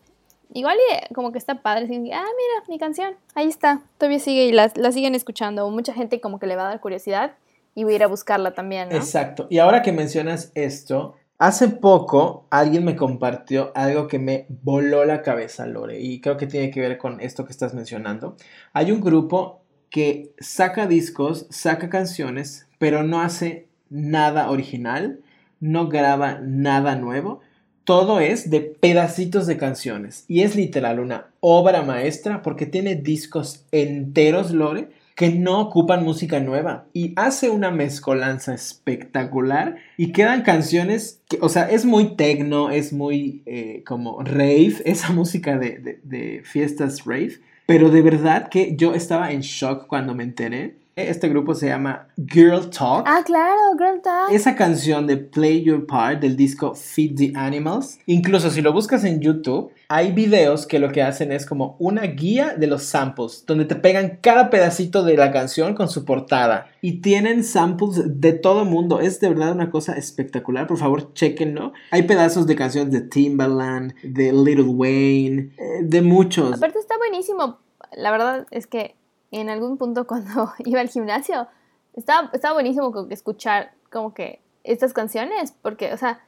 igual eh, como que está padre, ah, mira, mi canción, ahí está, todavía sigue y la, la siguen escuchando, mucha gente como que le va a dar curiosidad y voy a ir a buscarla también, ¿no? Exacto. Y ahora que mencionas esto, hace poco alguien me compartió algo que me voló la cabeza, Lore, y creo que tiene que ver con esto que estás mencionando. Hay un grupo que saca discos, saca canciones, pero no hace nada original, no graba nada nuevo. Todo es de pedacitos de canciones. Y es literal una obra maestra porque tiene discos enteros, Lore, que no ocupan música nueva. Y hace una mezcolanza espectacular y quedan canciones que, o sea, es muy tecno, es muy eh, como rave, esa música de, de- de fiestas rave, pero de verdad que yo estaba en shock cuando me enteré. Este grupo se llama Girl Talk. Ah, claro, Girl Talk. Esa canción de Play Your Part del disco Feed the Animals, incluso si lo buscas en YouTube, hay videos que lo que hacen es como una guía de los samples, donde te pegan cada pedacito de la canción con su portada y tienen samples de todo mundo. Es de verdad una cosa espectacular, por favor, chequenlo. Hay pedazos de canciones de Timbaland, de Little Wayne, eh, de muchos. Aparte buenísimo. La verdad es que en algún punto [laughs] cuando iba al gimnasio estaba, estaba buenísimo escuchar como que estas canciones porque, o sea,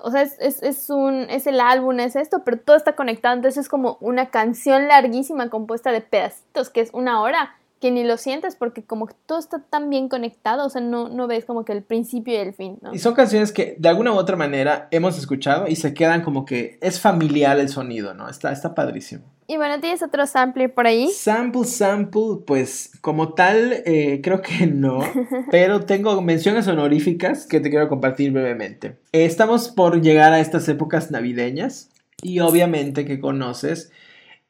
o sea es, es, es un, es el álbum, es esto, pero todo está conectado. Entonces es como una canción larguísima compuesta de pedacitos que es una hora que ni lo sientes porque como todo está tan bien conectado, o sea, no, no ves como que el principio y el fin, ¿no? Y son canciones que de alguna u otra manera hemos escuchado y se quedan como que es familiar el sonido, ¿no? Está, está padrísimo. Y bueno, ¿tienes otro sampler por ahí? Sample, sample, pues como tal, eh, creo que no, [laughs] pero tengo menciones honoríficas que te quiero compartir brevemente. Eh, estamos por llegar a estas épocas navideñas y obviamente que conoces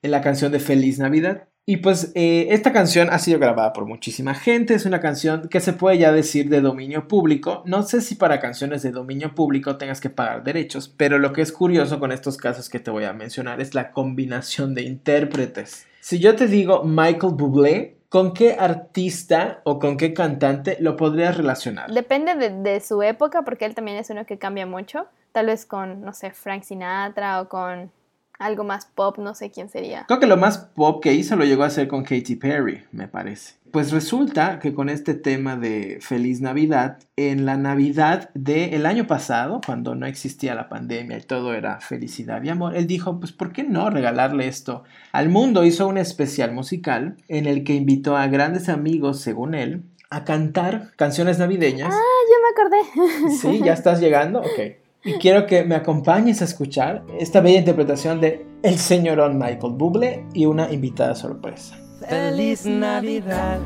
la canción de Feliz Navidad. Y pues eh, esta canción ha sido grabada por muchísima gente, es una canción que se puede ya decir de dominio público. No sé si para canciones de dominio público tengas que pagar derechos, pero lo que es curioso con estos casos que te voy a mencionar es la combinación de intérpretes. Si yo te digo Michael Bublé, ¿con qué artista o con qué cantante lo podrías relacionar? Depende de, de su época, porque él también es uno que cambia mucho. Tal vez con, no sé, Frank Sinatra o con algo más pop, no sé quién sería. Creo que lo más pop que hizo lo llegó a hacer con Katy Perry, me parece. Pues resulta que con este tema de Feliz Navidad, en la Navidad del año pasado, cuando no existía la pandemia y todo era felicidad y amor, él dijo, pues ¿por qué no regalarle esto al mundo? Hizo un especial musical en el que invitó a grandes amigos, según él, a cantar canciones navideñas. Ah, yo me acordé. Sí, ya estás llegando, ok. Y quiero que me acompañes a escuchar esta bella interpretación de el señorón Michael Bublé y una invitada sorpresa. Feliz Navidad.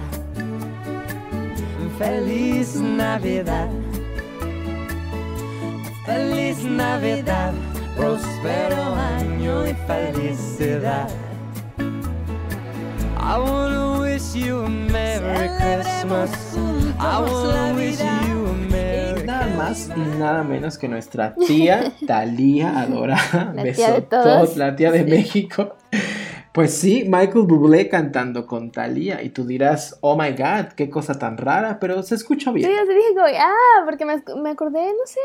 Feliz Navidad. Feliz Navidad. Próspero año y felicidad. I wanna wish you a Merry Christmas. I wanna wish you a Merry Nada más y nada menos que nuestra tía [laughs] Talía adorada, La tía de todos. la tía de México. Pues sí, Michael Bublé cantando con Talía y tú dirás, oh my god, qué cosa tan rara, pero se escucha Sí, bien. yo te dije como, ah, porque me, me acordé, no sé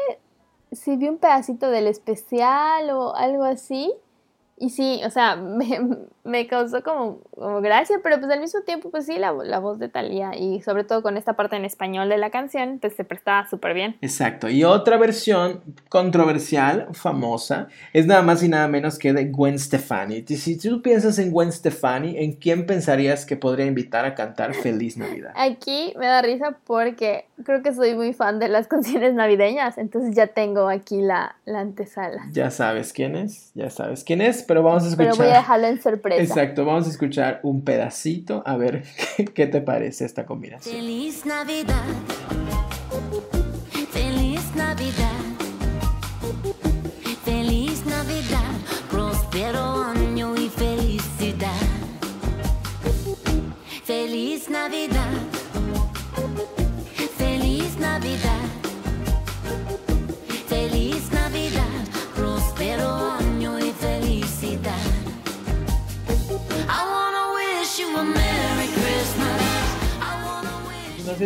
si vi un pedacito del especial o algo así. Y sí, o sea, [laughs] me, me causó como, como gracia, pero pues al mismo tiempo, pues sí, la, la voz de Thalía y sobre todo con esta parte en español de la canción, pues se prestaba súper bien. Exacto. Y otra versión controversial, famosa, es nada más y nada menos que de Gwen Stefani. Y Si tú piensas en Gwen Stefani, ¿en quién pensarías que podría invitar a cantar Feliz Navidad? Aquí me da risa porque creo que soy muy fan de las [laughs] canciones navideñas, entonces ya tengo aquí la, la antesala. Ya sabes quién es, ya sabes quién es, pero vamos a escuchar. Pero voy a dejarlo en sorpresa. Exacto, vamos a escuchar un pedacito a ver qué, [laughs] qué te parece esta combinación. Feliz Navidad. Feliz Navidad. Feliz Navidad. Próspero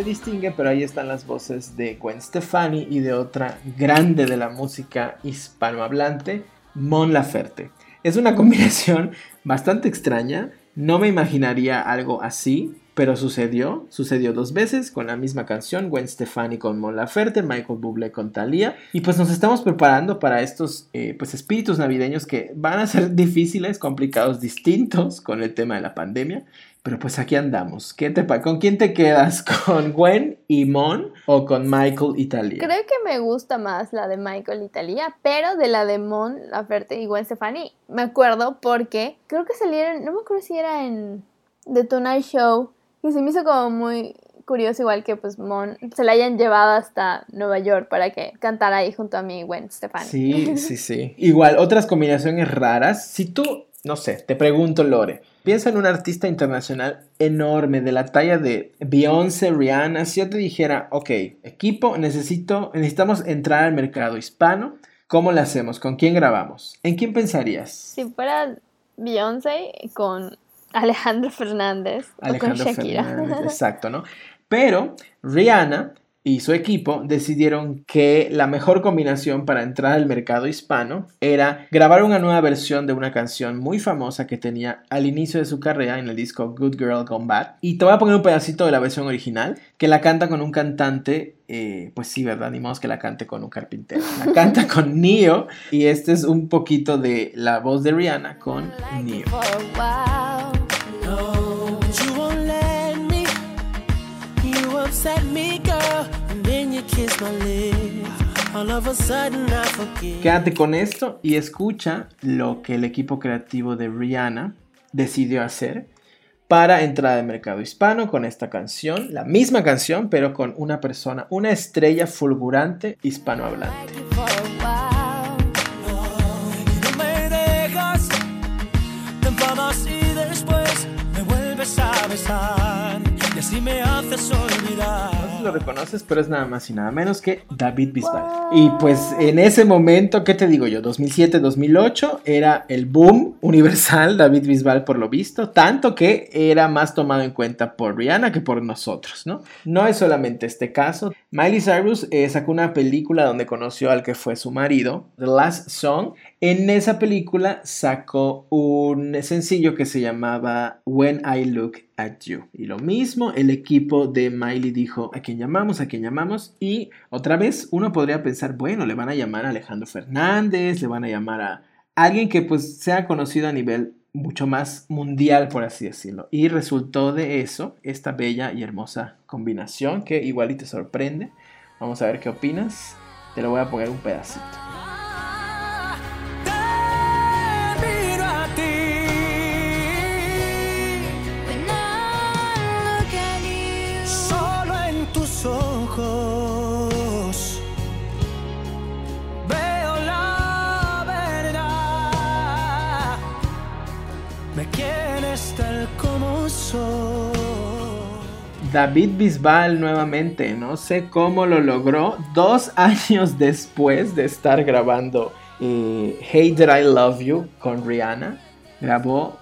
se distingue, pero ahí están las voces de Gwen Stefani y de otra grande de la música hispanohablante, Mon Laferte. Es una combinación [laughs] bastante extraña, no me imaginaría algo así, pero sucedió, sucedió dos veces con la misma canción, Gwen Stefani con Mon Laferte, Michael Bublé con Thalía, y pues nos estamos preparando para estos eh, pues espíritus navideños que van a ser [laughs] difíciles, complicados, distintos con el tema de la pandemia, pero pues aquí andamos. ¿Qué te ¿Con quién te quedas? [laughs] ¿Con Gwen y Mon o con Michael y Thalía? Creo que me gusta más la de Michael y Thalía, pero de la de Mon Laferte y Gwen Stefani me acuerdo porque creo que salieron, no me acuerdo si era en The Tonight Show, y se me hizo como muy curioso igual que pues Mon se la hayan llevado hasta Nueva York para que cantara ahí junto a mí Gwen Stefani. Sí, sí, sí. [laughs] Igual, otras combinaciones raras. Si tú, no sé, te pregunto, Lore, piensa en un artista internacional enorme de la talla de Beyoncé, Rihanna. Si yo te dijera, ok, equipo, necesito, necesitamos entrar al mercado hispano. ¿Cómo lo hacemos? ¿Con quién grabamos? ¿En quién pensarías? Si fuera Beyoncé con Alejandro Fernández Alejandro o con Shakira. Fernández, [laughs] exacto, ¿no? Pero Rihanna y su equipo decidieron que la mejor combinación para entrar al mercado hispano era grabar una nueva versión de una canción muy famosa que tenía al inicio de su carrera en el disco Good Girl Gone Bad. Y te voy a poner un pedacito de la versión original que la canta con un cantante, eh, pues sí, ¿verdad? Ni modo que la cante con un carpintero. La [laughs] canta con Neo y este es un poquito de la voz de Rihanna con Neo. Me, girl, and then you kiss my lips. Quédate con esto y escucha lo que el equipo creativo de Rihanna decidió hacer para entrar al mercado hispano con esta canción, la misma canción, pero con una persona, una estrella fulgurante hispanohablante. Y después me vuelves a besar. Y así me haces olvidar. No sé si lo reconoces, pero es nada más y nada menos que David Bisbal. Y pues en ese momento, ¿qué te digo yo? 2007-2008 era el boom universal David Bisbal por lo visto, tanto que era más tomado en cuenta por Rihanna que por nosotros, ¿no? No es solamente este caso. Miley Cyrus eh, sacó una película donde conoció al que fue su marido, The Last Song. En esa película sacó un sencillo que se llamaba When I Look at You. Y lo mismo, el equipo de Miley dijo, ¿a quién llamamos? ¿A quién llamamos? Y otra vez uno podría pensar, bueno, le van a llamar a Alejandro Fernández, le van a llamar a alguien que pues sea conocido a nivel mucho más mundial, por así decirlo. Y resultó de eso esta bella y hermosa combinación que igual y te sorprende. Vamos a ver qué opinas. Te lo voy a poner un pedacito. David Bisbal nuevamente, no sé cómo lo logró, dos [laughs] años después de estar grabando eh, Hey Did I Love You con Rihanna, grabó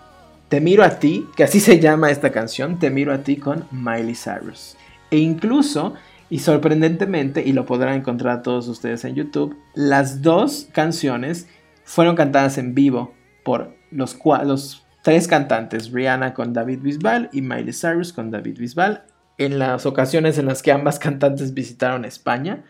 Te miro a ti, que así se llama esta canción, Te miro a ti con Miley Cyrus. E incluso, y sorprendentemente, y lo podrán encontrar todos ustedes en YouTube, las dos canciones fueron cantadas en vivo por los, los tres cantantes, Rihanna con David Bisbal y Miley Cyrus con David Bisbal. En las ocasiones en las que ambas [laughs] cantantes visitaron España,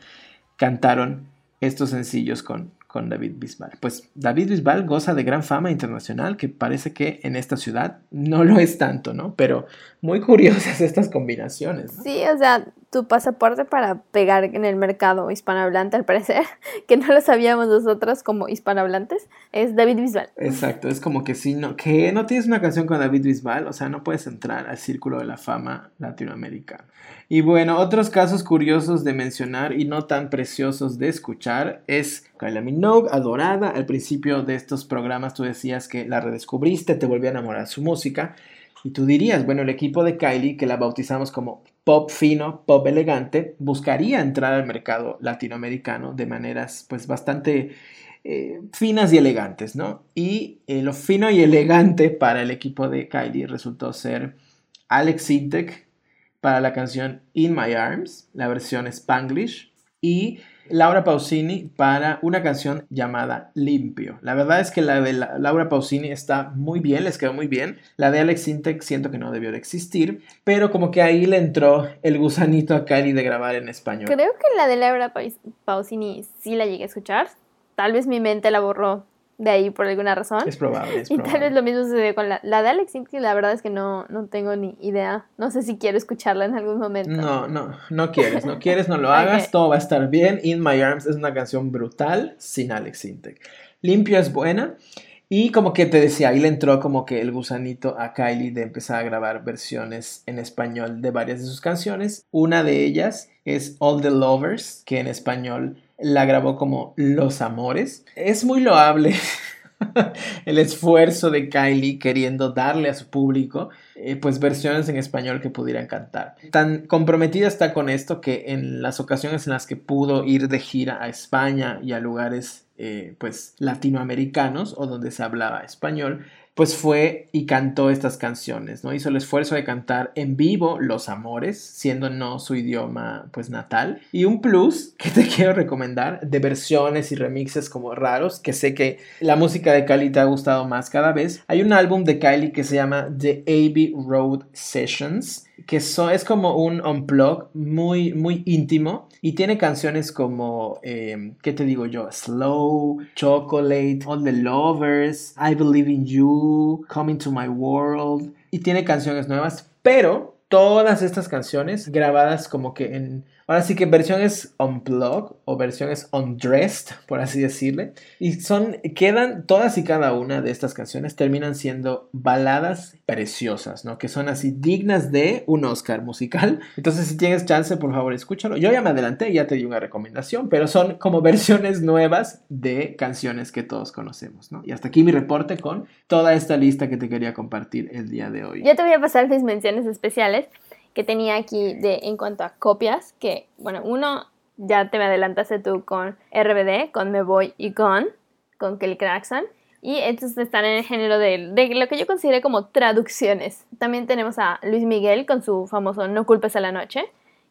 cantaron estos sencillos con, con David Bisbal. Pues David Bisbal goza de gran fama internacional, que parece que en esta ciudad no lo es tanto, ¿no? Pero muy curiosas [laughs] estas combinaciones. Sí, o sea, tu pasaporte para pegar en el mercado hispanohablante, al parecer, [laughs] que no lo sabíamos nosotros como hispanohablantes, es David Bisbal. Exacto, es como que si no, que no tienes una canción con David Bisbal, o sea, no puedes entrar al círculo de la fama latinoamericano. Y bueno, otros casos curiosos de mencionar y no tan preciosos de escuchar es Kylie Minogue, adorada. Al principio de estos programas tú decías que la redescubriste, te volvió a enamorar su música. Y tú dirías, bueno, el equipo de Kylie, que la bautizamos como pop fino, pop elegante, buscaría entrar al mercado latinoamericano de maneras pues bastante eh, finas y elegantes, ¿no? Y eh, lo fino y elegante para el equipo de Kylie resultó ser Alex Sintek para la canción In My Arms, la versión Spanglish, y Laura Pausini para una canción llamada Limpio. La verdad es que la de la- Laura Pausini está muy bien, les quedó muy bien. La de Alex Sintek siento que no debió de existir, pero como que ahí le entró el gusanito a Kylie de grabar en español. Creo que la de Laura Paus- Pausini sí la llegué a escuchar. Tal vez mi mente la borró de ahí por alguna razón. Es probable, es [laughs] Y tal vez lo mismo sucedió con la, la de Alex Sintek, la verdad es que no, no tengo ni idea. No sé si quiero escucharla en algún momento. No, no, no quieres, no quieres, no lo [laughs] hagas, Ok. todo va a estar bien. In My Arms es una canción brutal sin Alex Sintek. Limpio es buena y como que te decía, ahí le entró como que el gusanito a Kylie de empezar a grabar versiones en español de varias de sus canciones. Una de ellas es All the Lovers, que en español la grabó como Los Amores. Es muy loable. [laughs] el esfuerzo de Kylie queriendo darle a su público eh, pues versiones en español que pudieran cantar. Tan comprometida está con esto que en las ocasiones en las que pudo ir de gira a España y a lugares eh, pues latinoamericanos o donde se hablaba español, pues fue y cantó estas canciones, ¿no? Hizo el esfuerzo de cantar en vivo Los Amores, siendo no su idioma pues natal. Y un plus [laughs] que te quiero recomendar de versiones y remixes como raros, que sé que la música de Kylie te ha gustado más cada vez. Hay un álbum de Kylie que se llama The Abbey Road Sessions, que so- es como un unplug muy, muy íntimo y tiene canciones como, eh, ¿qué te digo yo? Slow, Chocolate, All the Lovers, I Believe in You, Coming to My World y tiene canciones nuevas, pero todas estas canciones grabadas como que en, ahora sí que versiones unplugged o versiones undressed, por así decirle, y son, quedan todas y cada una de estas canciones terminan siendo baladas preciosas, ¿no? Que son así dignas de un Oscar musical. Entonces, si tienes chance, por favor, escúchalo. Yo ya me adelanté ya te di una recomendación, pero son como versiones nuevas de canciones que todos conocemos, ¿no? Y hasta aquí mi reporte con toda esta lista que te quería compartir el día de hoy. Yo te voy a pasar mis menciones especiales que tenía aquí de, en cuanto a copias, que, bueno, uno ya te me adelantaste tú con RBD, con Me Voy y con, con Kelly Clarkson. Y estos están en el género de, lo que yo consideré como traducciones. También tenemos a Luis Miguel con su famoso No culpes a la noche,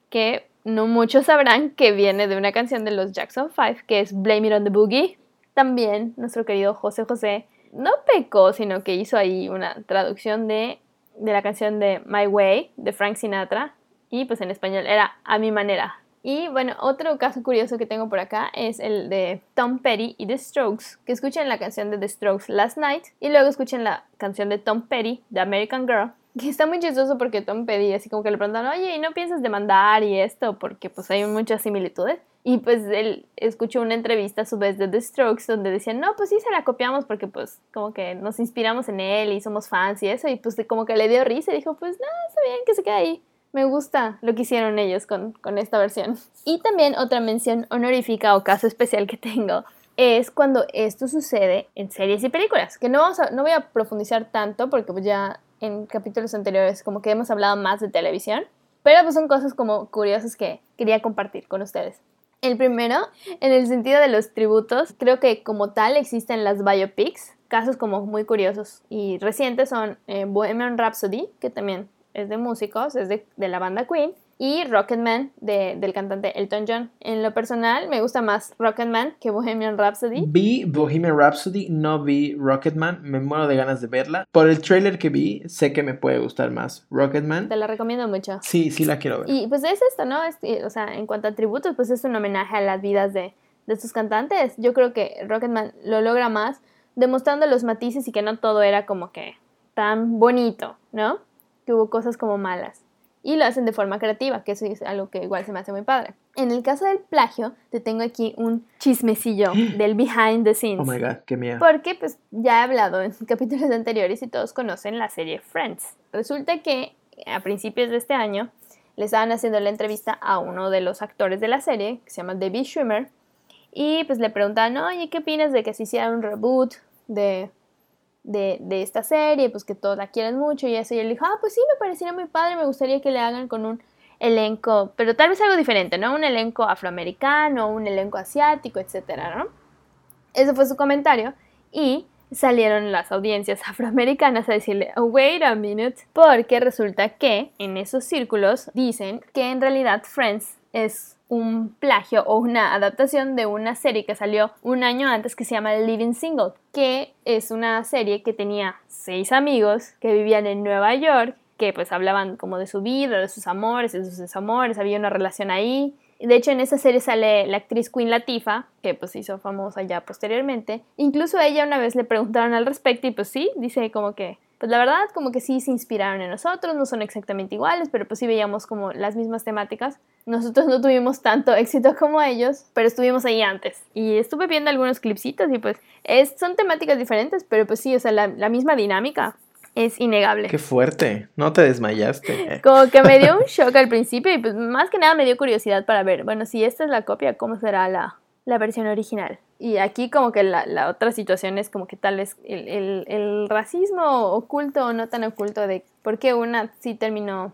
que no muchos sabrán que viene de una canción de los Jackson 5, que es Blame It on the Boogie. También nuestro querido José José no pecó, sino que hizo ahí una traducción de, de la canción de My Way de Frank Sinatra y pues en español era A mi manera. Y bueno, otro caso curioso que tengo por acá es el de Tom Petty y The Strokes, que escuchen la canción de The Strokes Last Night y luego escuchen la canción de Tom Petty, The American Girl, que está muy chistoso porque Tom Petty así como que le preguntan, oye, ¿y no piensas demandar y esto? Porque pues hay muchas similitudes. Y pues él escuchó una entrevista a su vez de The Strokes donde decían, no, pues sí se la copiamos porque pues como que nos inspiramos en él y somos fans y eso. Y pues como que le dio risa y dijo, pues no, está bien que se quede ahí. Me gusta lo que hicieron ellos con, con esta versión. Y también otra mención honorífica o caso especial que tengo es cuando esto sucede en series y películas. Que no, vamos a- no voy a profundizar tanto porque pues ya en capítulos anteriores como que hemos hablado más de televisión. Pero pues son cosas como curiosas que quería compartir con ustedes. El primero, en el sentido de los tributos, creo que como tal existen las biopics. Casos como muy curiosos y recientes son eh, Bohemian Rhapsody, que también es de músicos, es de, de la banda Queen, y Rocketman de, del cantante Elton John. En lo personal, me gusta más Rocketman que Bohemian Rhapsody. Vi Bohemian Rhapsody, no vi Rocketman, me muero de ganas de verla. Por el trailer que vi, sé que me puede gustar más Rocketman. Te la recomiendo mucho. Sí, sí la quiero ver. Y pues es esto, ¿no? Es- o sea, en cuanto a tributos, pues es un homenaje a las vidas de, de estos cantantes. Yo creo que Rocketman lo logra más demostrando los matices y que no todo era como que tan bonito, ¿no? Que hubo cosas como malas. Y lo hacen de forma creativa, que eso es algo que igual se me hace muy padre. En el caso del plagio, te tengo aquí un chismecillo [gasps] del behind the scenes. Oh my god, qué miedo. Porque pues ya he hablado en [laughs] capítulos anteriores y todos conocen la serie Friends. Resulta que a principios de este año le estaban haciendo la entrevista a uno de los actores de la serie, que se llama David Schwimmer, y pues le preguntaban, oye, ¿qué opinas de que se hiciera un reboot de, de, esta serie? Pues que todos la quieren mucho y eso. Y él dijo, ah, pues sí, me parecería muy padre, me gustaría que le hagan con un elenco, pero tal vez algo diferente, ¿no? Un elenco afroamericano, un elenco asiático, etcétera, ¿no? Ese fue su comentario y salieron las audiencias [laughs] afroamericanas a decirle, "Oh, wait a minute, porque resulta que en esos círculos dicen que en realidad Friends es un plagio o una adaptación de una serie que salió un año antes que se llama Living Single, que es una serie que tenía seis amigos que vivían en Nueva York, que pues hablaban como de su vida, de sus amores, de sus desamores, había una relación ahí. De hecho, en esa serie sale la actriz Queen Latifah, que pues hizo famosa ya posteriormente. Incluso a ella una vez le preguntaron al respecto y pues sí, dice como que, pues la verdad como que sí se inspiraron en nosotros, no son exactamente iguales, pero pues sí veíamos como las mismas temáticas. Nosotros no tuvimos tanto éxito como ellos, pero estuvimos ahí antes. Y estuve viendo algunos clipsitos y pues es, son temáticas diferentes, pero pues sí, o sea, la, la misma dinámica es innegable. Qué fuerte. No te desmayaste. [laughs] Como que me dio un shock al principio y pues más que nada me dio curiosidad para ver, bueno, si esta es la copia, ¿cómo será la, la versión original? Y aquí como que la, la otra situación es como que tal vez el, el- el racismo oculto o no tan oculto de por qué una sí terminó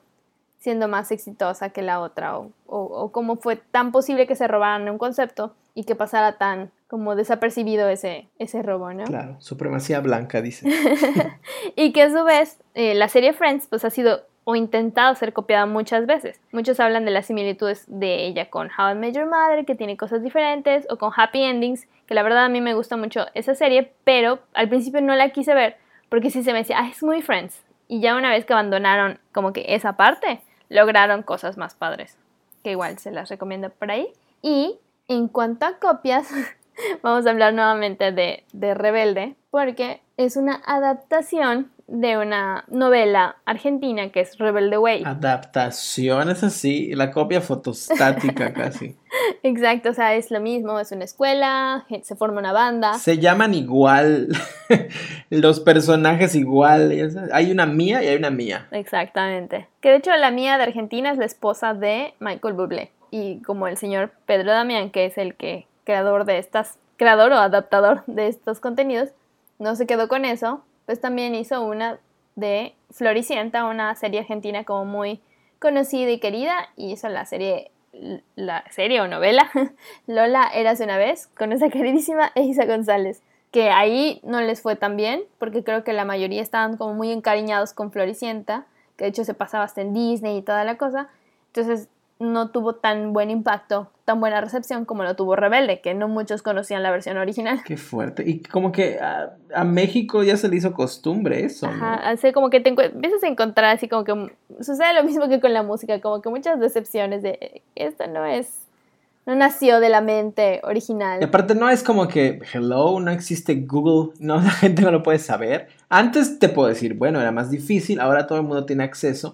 siendo más exitosa que la otra o, o, o cómo fue tan posible que se robaran un concepto y que pasara tan como desapercibido ese, ese robo, ¿no? Claro, supremacía blanca, dice. [laughs] Y que a su vez eh, la serie Friends pues ha sido o intentado ser copiada muchas veces. Muchos hablan de las similitudes de ella con How I Met Your Mother, que tiene cosas diferentes, o con Happy Endings, que la verdad a mí me gusta mucho esa serie, pero al principio no la quise ver porque sí se me decía, ah, es muy Friends. Y ya una vez que abandonaron como que esa parte, lograron cosas más padres, que igual se las recomiendo por ahí. Y en cuanto a copias, [laughs] vamos a hablar nuevamente de, de Rebelde, porque es una adaptación de una novela argentina que es Rebelde Way. Adaptación es así, la copia fotostática [laughs] casi. Exacto, o sea, es lo mismo, es una escuela, se forma una banda. Se llaman igual, [laughs] los personajes igual. Hay una mía y hay una mía. Exactamente. Que de hecho la mía de Argentina es la esposa de Michael Bublé. Y como el señor Pedro Damián, que es el que creador de estas, creador o adaptador de estos contenidos, no se quedó con eso, pues también hizo una de Floricienta, una serie argentina como muy conocida y querida, y hizo la serie, la serie o novela [laughs] Lola Eras una vez, con esa [laughs] queridísima Eiza González, que ahí no les fue tan bien, porque creo que la mayoría estaban como muy encariñados con Floricienta, que de hecho se pasaba hasta en Disney y toda la cosa, entonces no tuvo tan buen impacto, tan buena recepción como lo tuvo Rebelde, que no muchos conocían la versión original. Qué fuerte. Y como que a, a México ya se le hizo costumbre eso, ¿no? Ajá, así como que te empiezas a encontrar así como que sucede lo mismo que con la música, como que muchas decepciones de esto no es, no nació de la mente Y original. aparte no es como que, hello, no existe Google, no, [laughs] la gente no lo puede saber. Antes te puedo decir, bueno, era más difícil, ahora todo el mundo tiene acceso.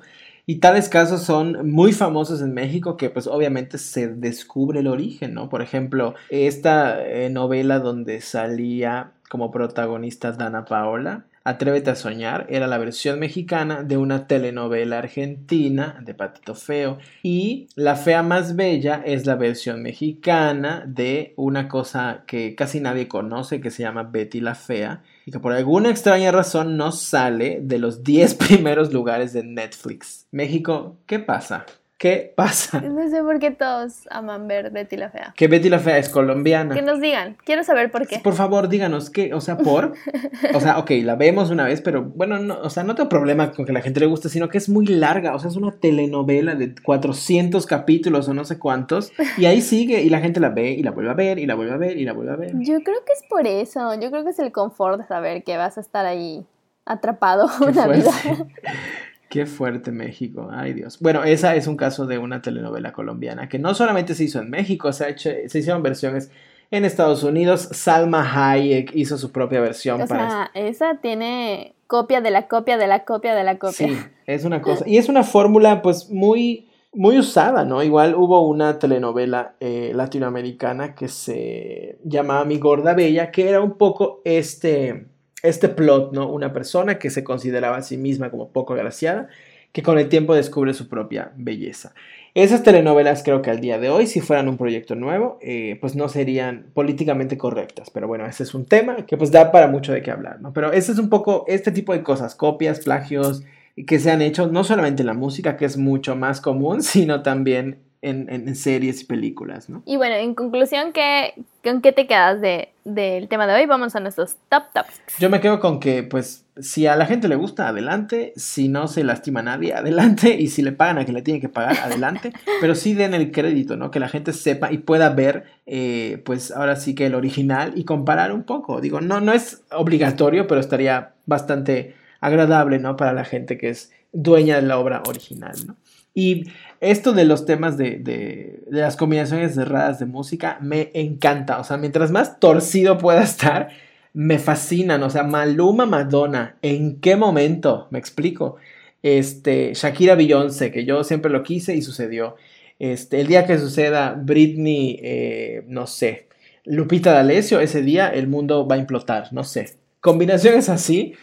Y tales casos son muy famosos en México que pues obviamente se descubre el origen, ¿no? Por ejemplo, esta eh, novela donde salía como protagonista Dana Paola, Atrévete a soñar, era la versión mexicana de una telenovela argentina de Patito Feo. Y La Fea Más Bella es la versión mexicana de una cosa que casi nadie conoce que se llama Betty la Fea y que por alguna extraña razón no sale de los 10 [laughs] primeros lugares de Netflix. México, ¿qué pasa? ¿Qué pasa? [laughs] No sé por qué todos aman ver Betty la Fea. Que Betty la Fea es colombiana. Que nos digan, quiero saber por qué. Por favor, díganos qué, o sea, por. [laughs] O sea, ok, la vemos una vez, pero bueno, no, o sea, no tengo problema con que la gente le guste, sino que es muy larga. O sea, es una telenovela de 400 capítulos o no sé cuántos. Y ahí sigue, y la gente la ve, y la vuelve a ver, y la vuelve a ver, y la vuelve a ver. Yo creo que es por eso. Yo creo que es el confort de saber que vas a estar ahí atrapado una vida. [laughs] Qué fuerte México, ay Dios. Bueno, esa es un caso de una telenovela colombiana que no solamente se hizo en México, se, ha hecho- se hicieron versiones en Estados Unidos. Salma Hayek hizo su propia versión O para sea, esa tiene copia de la copia de la copia de la copia. Sí, es una cosa. [laughs] Y es una fórmula, pues, muy, muy usada, ¿no? Igual hubo una telenovela eh, latinoamericana que se llamaba Mi Gorda Bella, que era un poco este, este plot, ¿no? Una persona que se consideraba a sí misma como poco agraciada, que con el tiempo descubre su propia belleza. Esas telenovelas creo que al día de hoy, si fueran un proyecto nuevo, eh, pues no serían políticamente correctas. Pero bueno, ese es un tema que pues da para mucho de qué hablar, ¿no? Pero ese es un poco este tipo de cosas, copias, plagios, que se han hecho no solamente en la música, que es mucho más común, [laughs] sino también en, series y películas, ¿no? Y bueno, en conclusión, ¿qué, ¿con qué te quedas de, del tema de hoy? Vamos a nuestros top tops. Yo me quedo con que, pues, si a la gente le gusta, adelante. Si no se lastima a nadie, adelante. Y si le pagan a quien le tiene que pagar, adelante. [laughs] Pero sí den el crédito, ¿no? Que la gente sepa y pueda ver, eh, pues, ahora sí que el original y comparar un poco. Digo, no, no es obligatorio, pero estaría bastante agradable, ¿no? Para la gente que es dueña de la obra original, ¿no? Y esto de los temas de, de, de las combinaciones erradas de música me encanta. O sea, mientras más torcido pueda estar, me fascinan. O sea, Maluma Madonna, ¿en qué momento? Me explico. Este, Shakira Beyoncé, que yo siempre lo quise y sucedió. Este, el día que suceda Britney, eh, no sé, Lupita D'Alessio, ese día el mundo va a implotar, no sé. Combinaciones así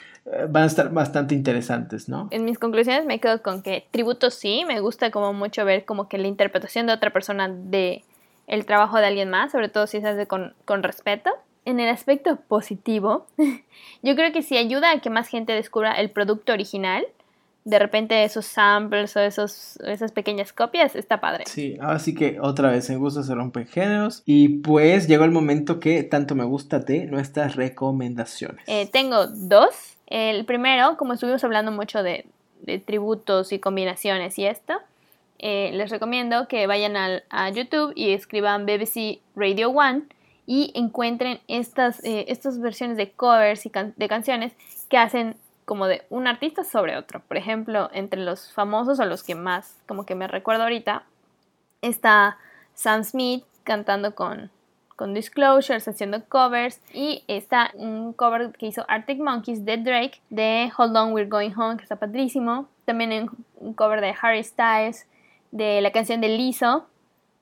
van a estar bastante interesantes, ¿no? En mis conclusiones me quedo con que tributo sí, me gusta como mucho ver como que la interpretación de otra persona de el trabajo de alguien más, sobre todo si se hace con, con respeto. En el aspecto positivo, [laughs] yo creo que si ayuda a que más gente descubra el producto original, de repente esos samples o esos, esas pequeñas copias, está padre. Sí, ahora sí que otra vez en gusto se rompen géneros. Y pues llegó el momento que tanto me gusta de nuestras recomendaciones. Eh, tengo dos. El primero, como estuvimos hablando mucho de, tributos y combinaciones y esto, eh, les recomiendo que vayan al- a YouTube y escriban BBC Radio One y encuentren estas, eh, estas versiones de covers y can- de canciones que hacen como de un artista sobre otro. Por ejemplo, entre los famosos o los que más como que me recuerdo ahorita, está Sam Smith cantando con, con Disclosures, haciendo covers. Y está un cover que hizo Arctic Monkeys de Drake, de Hold On We're Going Home, que está padrísimo. También en- un cover de Harry Styles, de la canción de Lizzo,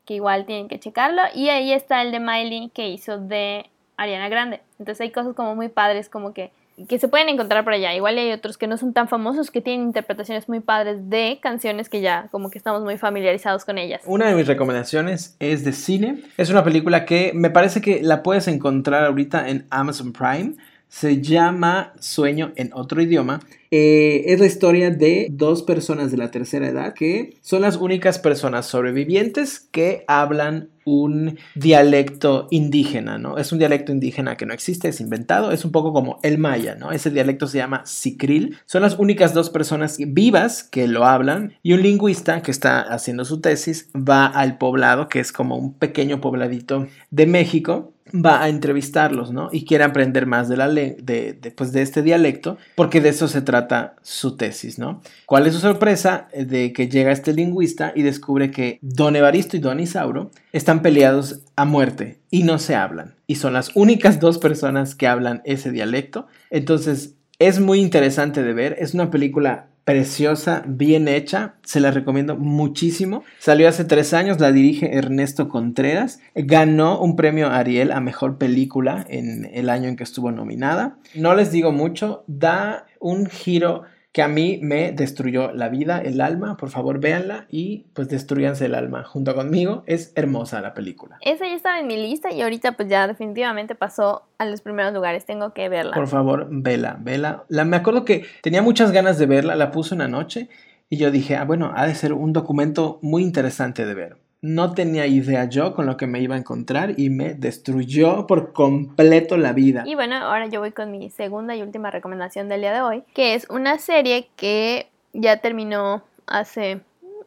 que igual tienen que checarlo. Y ahí está el de Miley, que hizo de Ariana Grande. Entonces hay cosas como muy padres, como que que se pueden encontrar por allá. Igual hay otros que no son tan famosos, que tienen interpretaciones muy padres de canciones que ya como que estamos muy familiarizados con ellas. Una de mis recomendaciones es de cine. Es una película que me parece que la puedes encontrar ahorita en Amazon Prime. Se llama Sueño en otro idioma. Eh, es la historia de dos personas de la tercera edad que son las únicas personas sobrevivientes que hablan un dialecto indígena, ¿no? Es un dialecto indígena que no existe, es inventado, es un poco como el maya, ¿no? Ese dialecto se llama sicril. Son las únicas dos personas vivas que lo hablan y un lingüista que está haciendo su tesis va al poblado, que es como un pequeño pobladito de México, va a entrevistarlos, ¿no? Y quiere aprender más de, la de, de, pues, de este dialecto, porque de eso se trata su tesis, ¿no? ¿Cuál es su sorpresa? Eh, De que llega este lingüista y descubre que Don Evaristo y Don Isauro están peleados a muerte y no se hablan. Y son las únicas dos personas que hablan ese dialecto. Entonces, es muy interesante de ver. Es una película preciosa, bien hecha, se la recomiendo muchísimo. Salió hace tres años, la dirige Ernesto Contreras, ganó un premio Ariel a Mejor Película en el año en que estuvo nominada. No les digo mucho, da un giro que a mí me destruyó la vida, el alma, por favor véanla y pues destruyanse el alma junto conmigo, es hermosa la película. Esa ya estaba en mi lista y ahorita pues ya definitivamente pasó a los primeros lugares. Tengo que verla. Por favor, vela, vela. La, me acuerdo que tenía muchas ganas de verla, la puse una noche Y yo dije, ah, bueno, ha de ser un documento muy interesante de ver. No tenía idea yo con lo que me iba a encontrar y me destruyó por completo la vida. Y bueno, ahora yo voy con mi segunda y última recomendación del día de hoy, que es una serie que ya terminó hace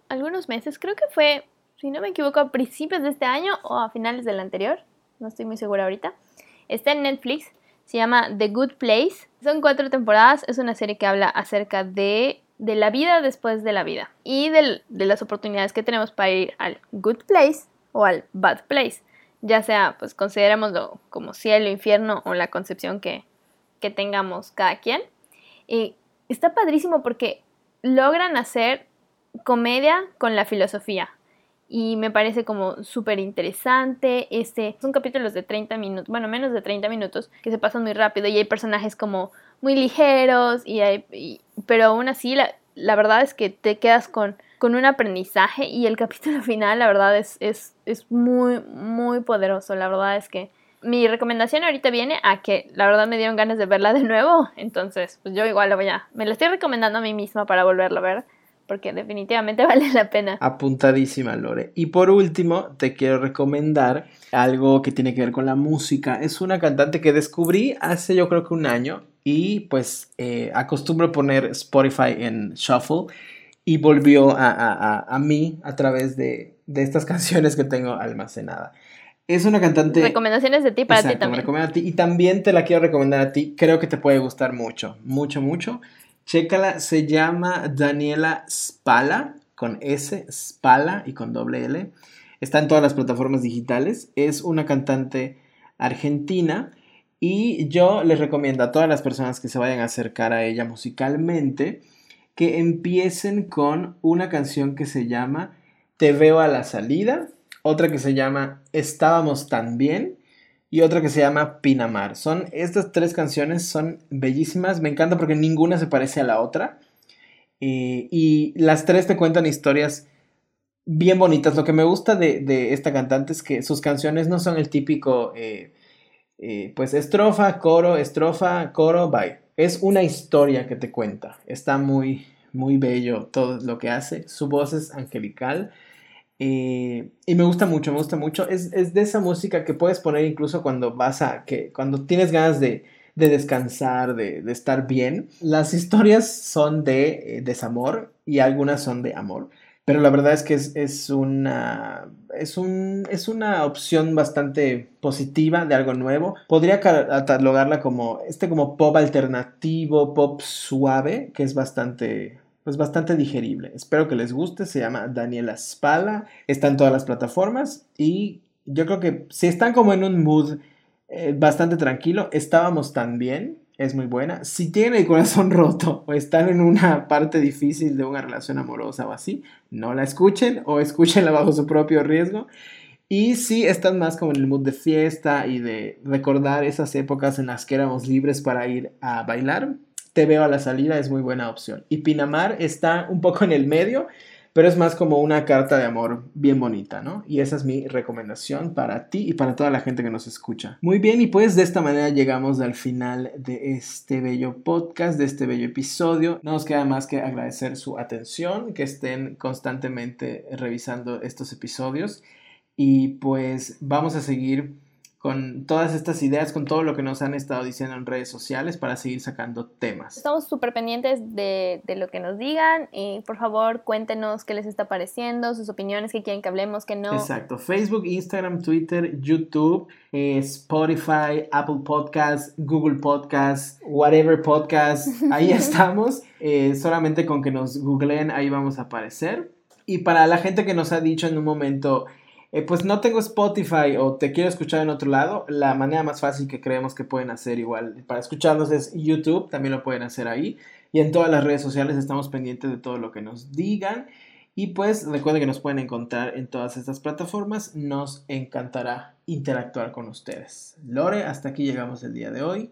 algunos meses, creo que fue, si no me equivoco, a principios de este año o a finales del anterior, no estoy muy segura ahorita. Está en Netflix, se llama The Good Place. Son cuatro temporadas, es una serie que habla acerca de, de la vida después de la vida y del- de las oportunidades que tenemos para ir al Good Place o al Bad Place. Ya sea, pues considerémoslo como cielo, infierno o la concepción que, que tengamos cada quien. Y está padrísimo porque logran hacer comedia con la filosofía. Y me parece como súper interesante. Este, son capítulos de 30 minutos, bueno, menos de 30 minutos, que se pasan muy rápido y hay personajes como muy ligeros, y y- pero aún así la, la verdad es que te quedas con, con un aprendizaje y el [laughs] capítulo final, la verdad, es, es, es muy, muy poderoso. La verdad es que mi recomendación ahorita viene a que la verdad me dieron ganas de verla de nuevo. [laughs] Entonces, pues yo igual lo voy a. Me la estoy recomendando a mí misma para volverlo a ver. Porque definitivamente [laughs] vale la pena. Apuntadísima, Lore. Y por último, te quiero recomendar algo que tiene que ver con la música. Es una cantante que descubrí hace yo creo que un año y pues eh, acostumbro poner Spotify en Shuffle y volvió a, a- a- a mí a través de, de estas [laughs] canciones que tengo almacenada. Es una cantante... Recomendaciones de ti para ti me también. recomiendo a ti. Y también te la quiero recomendar a ti. Creo que te puede gustar mucho, mucho, mucho. Chécala, se llama Daniela Spala, con S, Spala y con doble L. Está en todas las plataformas digitales. Es una cantante argentina. Y yo les recomiendo a todas las personas que se vayan a acercar a ella musicalmente que empiecen con una canción que se llama Te veo a la salida, otra que se llama Estábamos tan bien y otra que se llama Pinamar. Son estas tres canciones son bellísimas, me encanta porque ninguna se parece a la otra Eh, y las tres te cuentan historias bien bonitas. Lo que me gusta de, de esta cantante es que sus canciones no son el típico eh, eh, pues estrofa, coro, estrofa, coro, bye. Es una historia que te cuenta. Está muy, muy bello todo lo que hace. Su voz es angelical. eh, y me gusta mucho, me gusta mucho. Es, es de esa música que puedes poner incluso cuando vas a, que, cuando tienes ganas de, de descansar, de, de estar bien. Las historias son de eh, desamor y algunas son de amor. Pero la verdad es que es, una, es, un, es una opción bastante positiva de algo nuevo. Podría ca- catalogarla como este como pop alternativo, pop suave, que es bastante, pues bastante digerible. Espero que les guste. Se llama Daniela Spala. Está en todas las plataformas y yo creo que si están como en un mood eh, bastante tranquilo, estábamos tan bien. Es muy buena. Si tienen el corazón [laughs] roto o están en una parte difícil de una relación amorosa o así, no la escuchen o escúchenla bajo su propio riesgo. Y si están más como en el mood de fiesta y de recordar esas épocas en las que éramos libres para ir a bailar, Te veo a la salida es muy buena opción. Y Pinamar está un poco en el medio, pero es más como una carta de amor bien bonita, ¿no? Y esa es mi recomendación para ti y para toda la gente que nos escucha. Muy bien, y pues de esta manera llegamos al final de este bello podcast, de este bello episodio. No nos queda más que agradecer su atención, que estén constantemente revisando estos episodios y pues vamos a seguir con todas estas ideas, con todo lo que nos han estado diciendo en redes sociales para seguir sacando temas. Estamos súper pendientes de, de lo que nos digan y por favor cuéntenos qué les está pareciendo, sus opiniones, qué quieren que hablemos, qué no. Exacto, Facebook, Instagram, Twitter, YouTube, eh, Spotify, Apple Podcasts, Google Podcasts, whatever podcast, [laughs] ahí estamos. Eh, solamente con que nos googleen, ahí vamos a aparecer. Y para la gente que nos ha dicho en un momento, eh, pues no tengo Spotify o te quiero escuchar en otro lado, la manera más fácil que creemos que pueden hacer igual para escucharnos es YouTube, también lo pueden hacer ahí. Y en todas las redes sociales estamos pendientes de todo lo que nos digan. Y pues recuerden que nos pueden encontrar en todas estas plataformas. Nos encantará interactuar con ustedes. Lore, hasta aquí llegamos el día de hoy.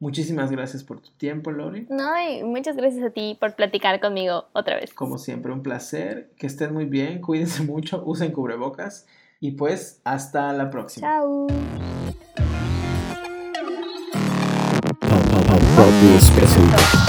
Muchísimas gracias por tu tiempo, Lore. No, y muchas gracias a ti por platicar conmigo otra vez. Como siempre, un placer. Que estén muy bien, cuídense mucho, usen cubrebocas. Y pues, hasta la próxima. Chao. Presenta.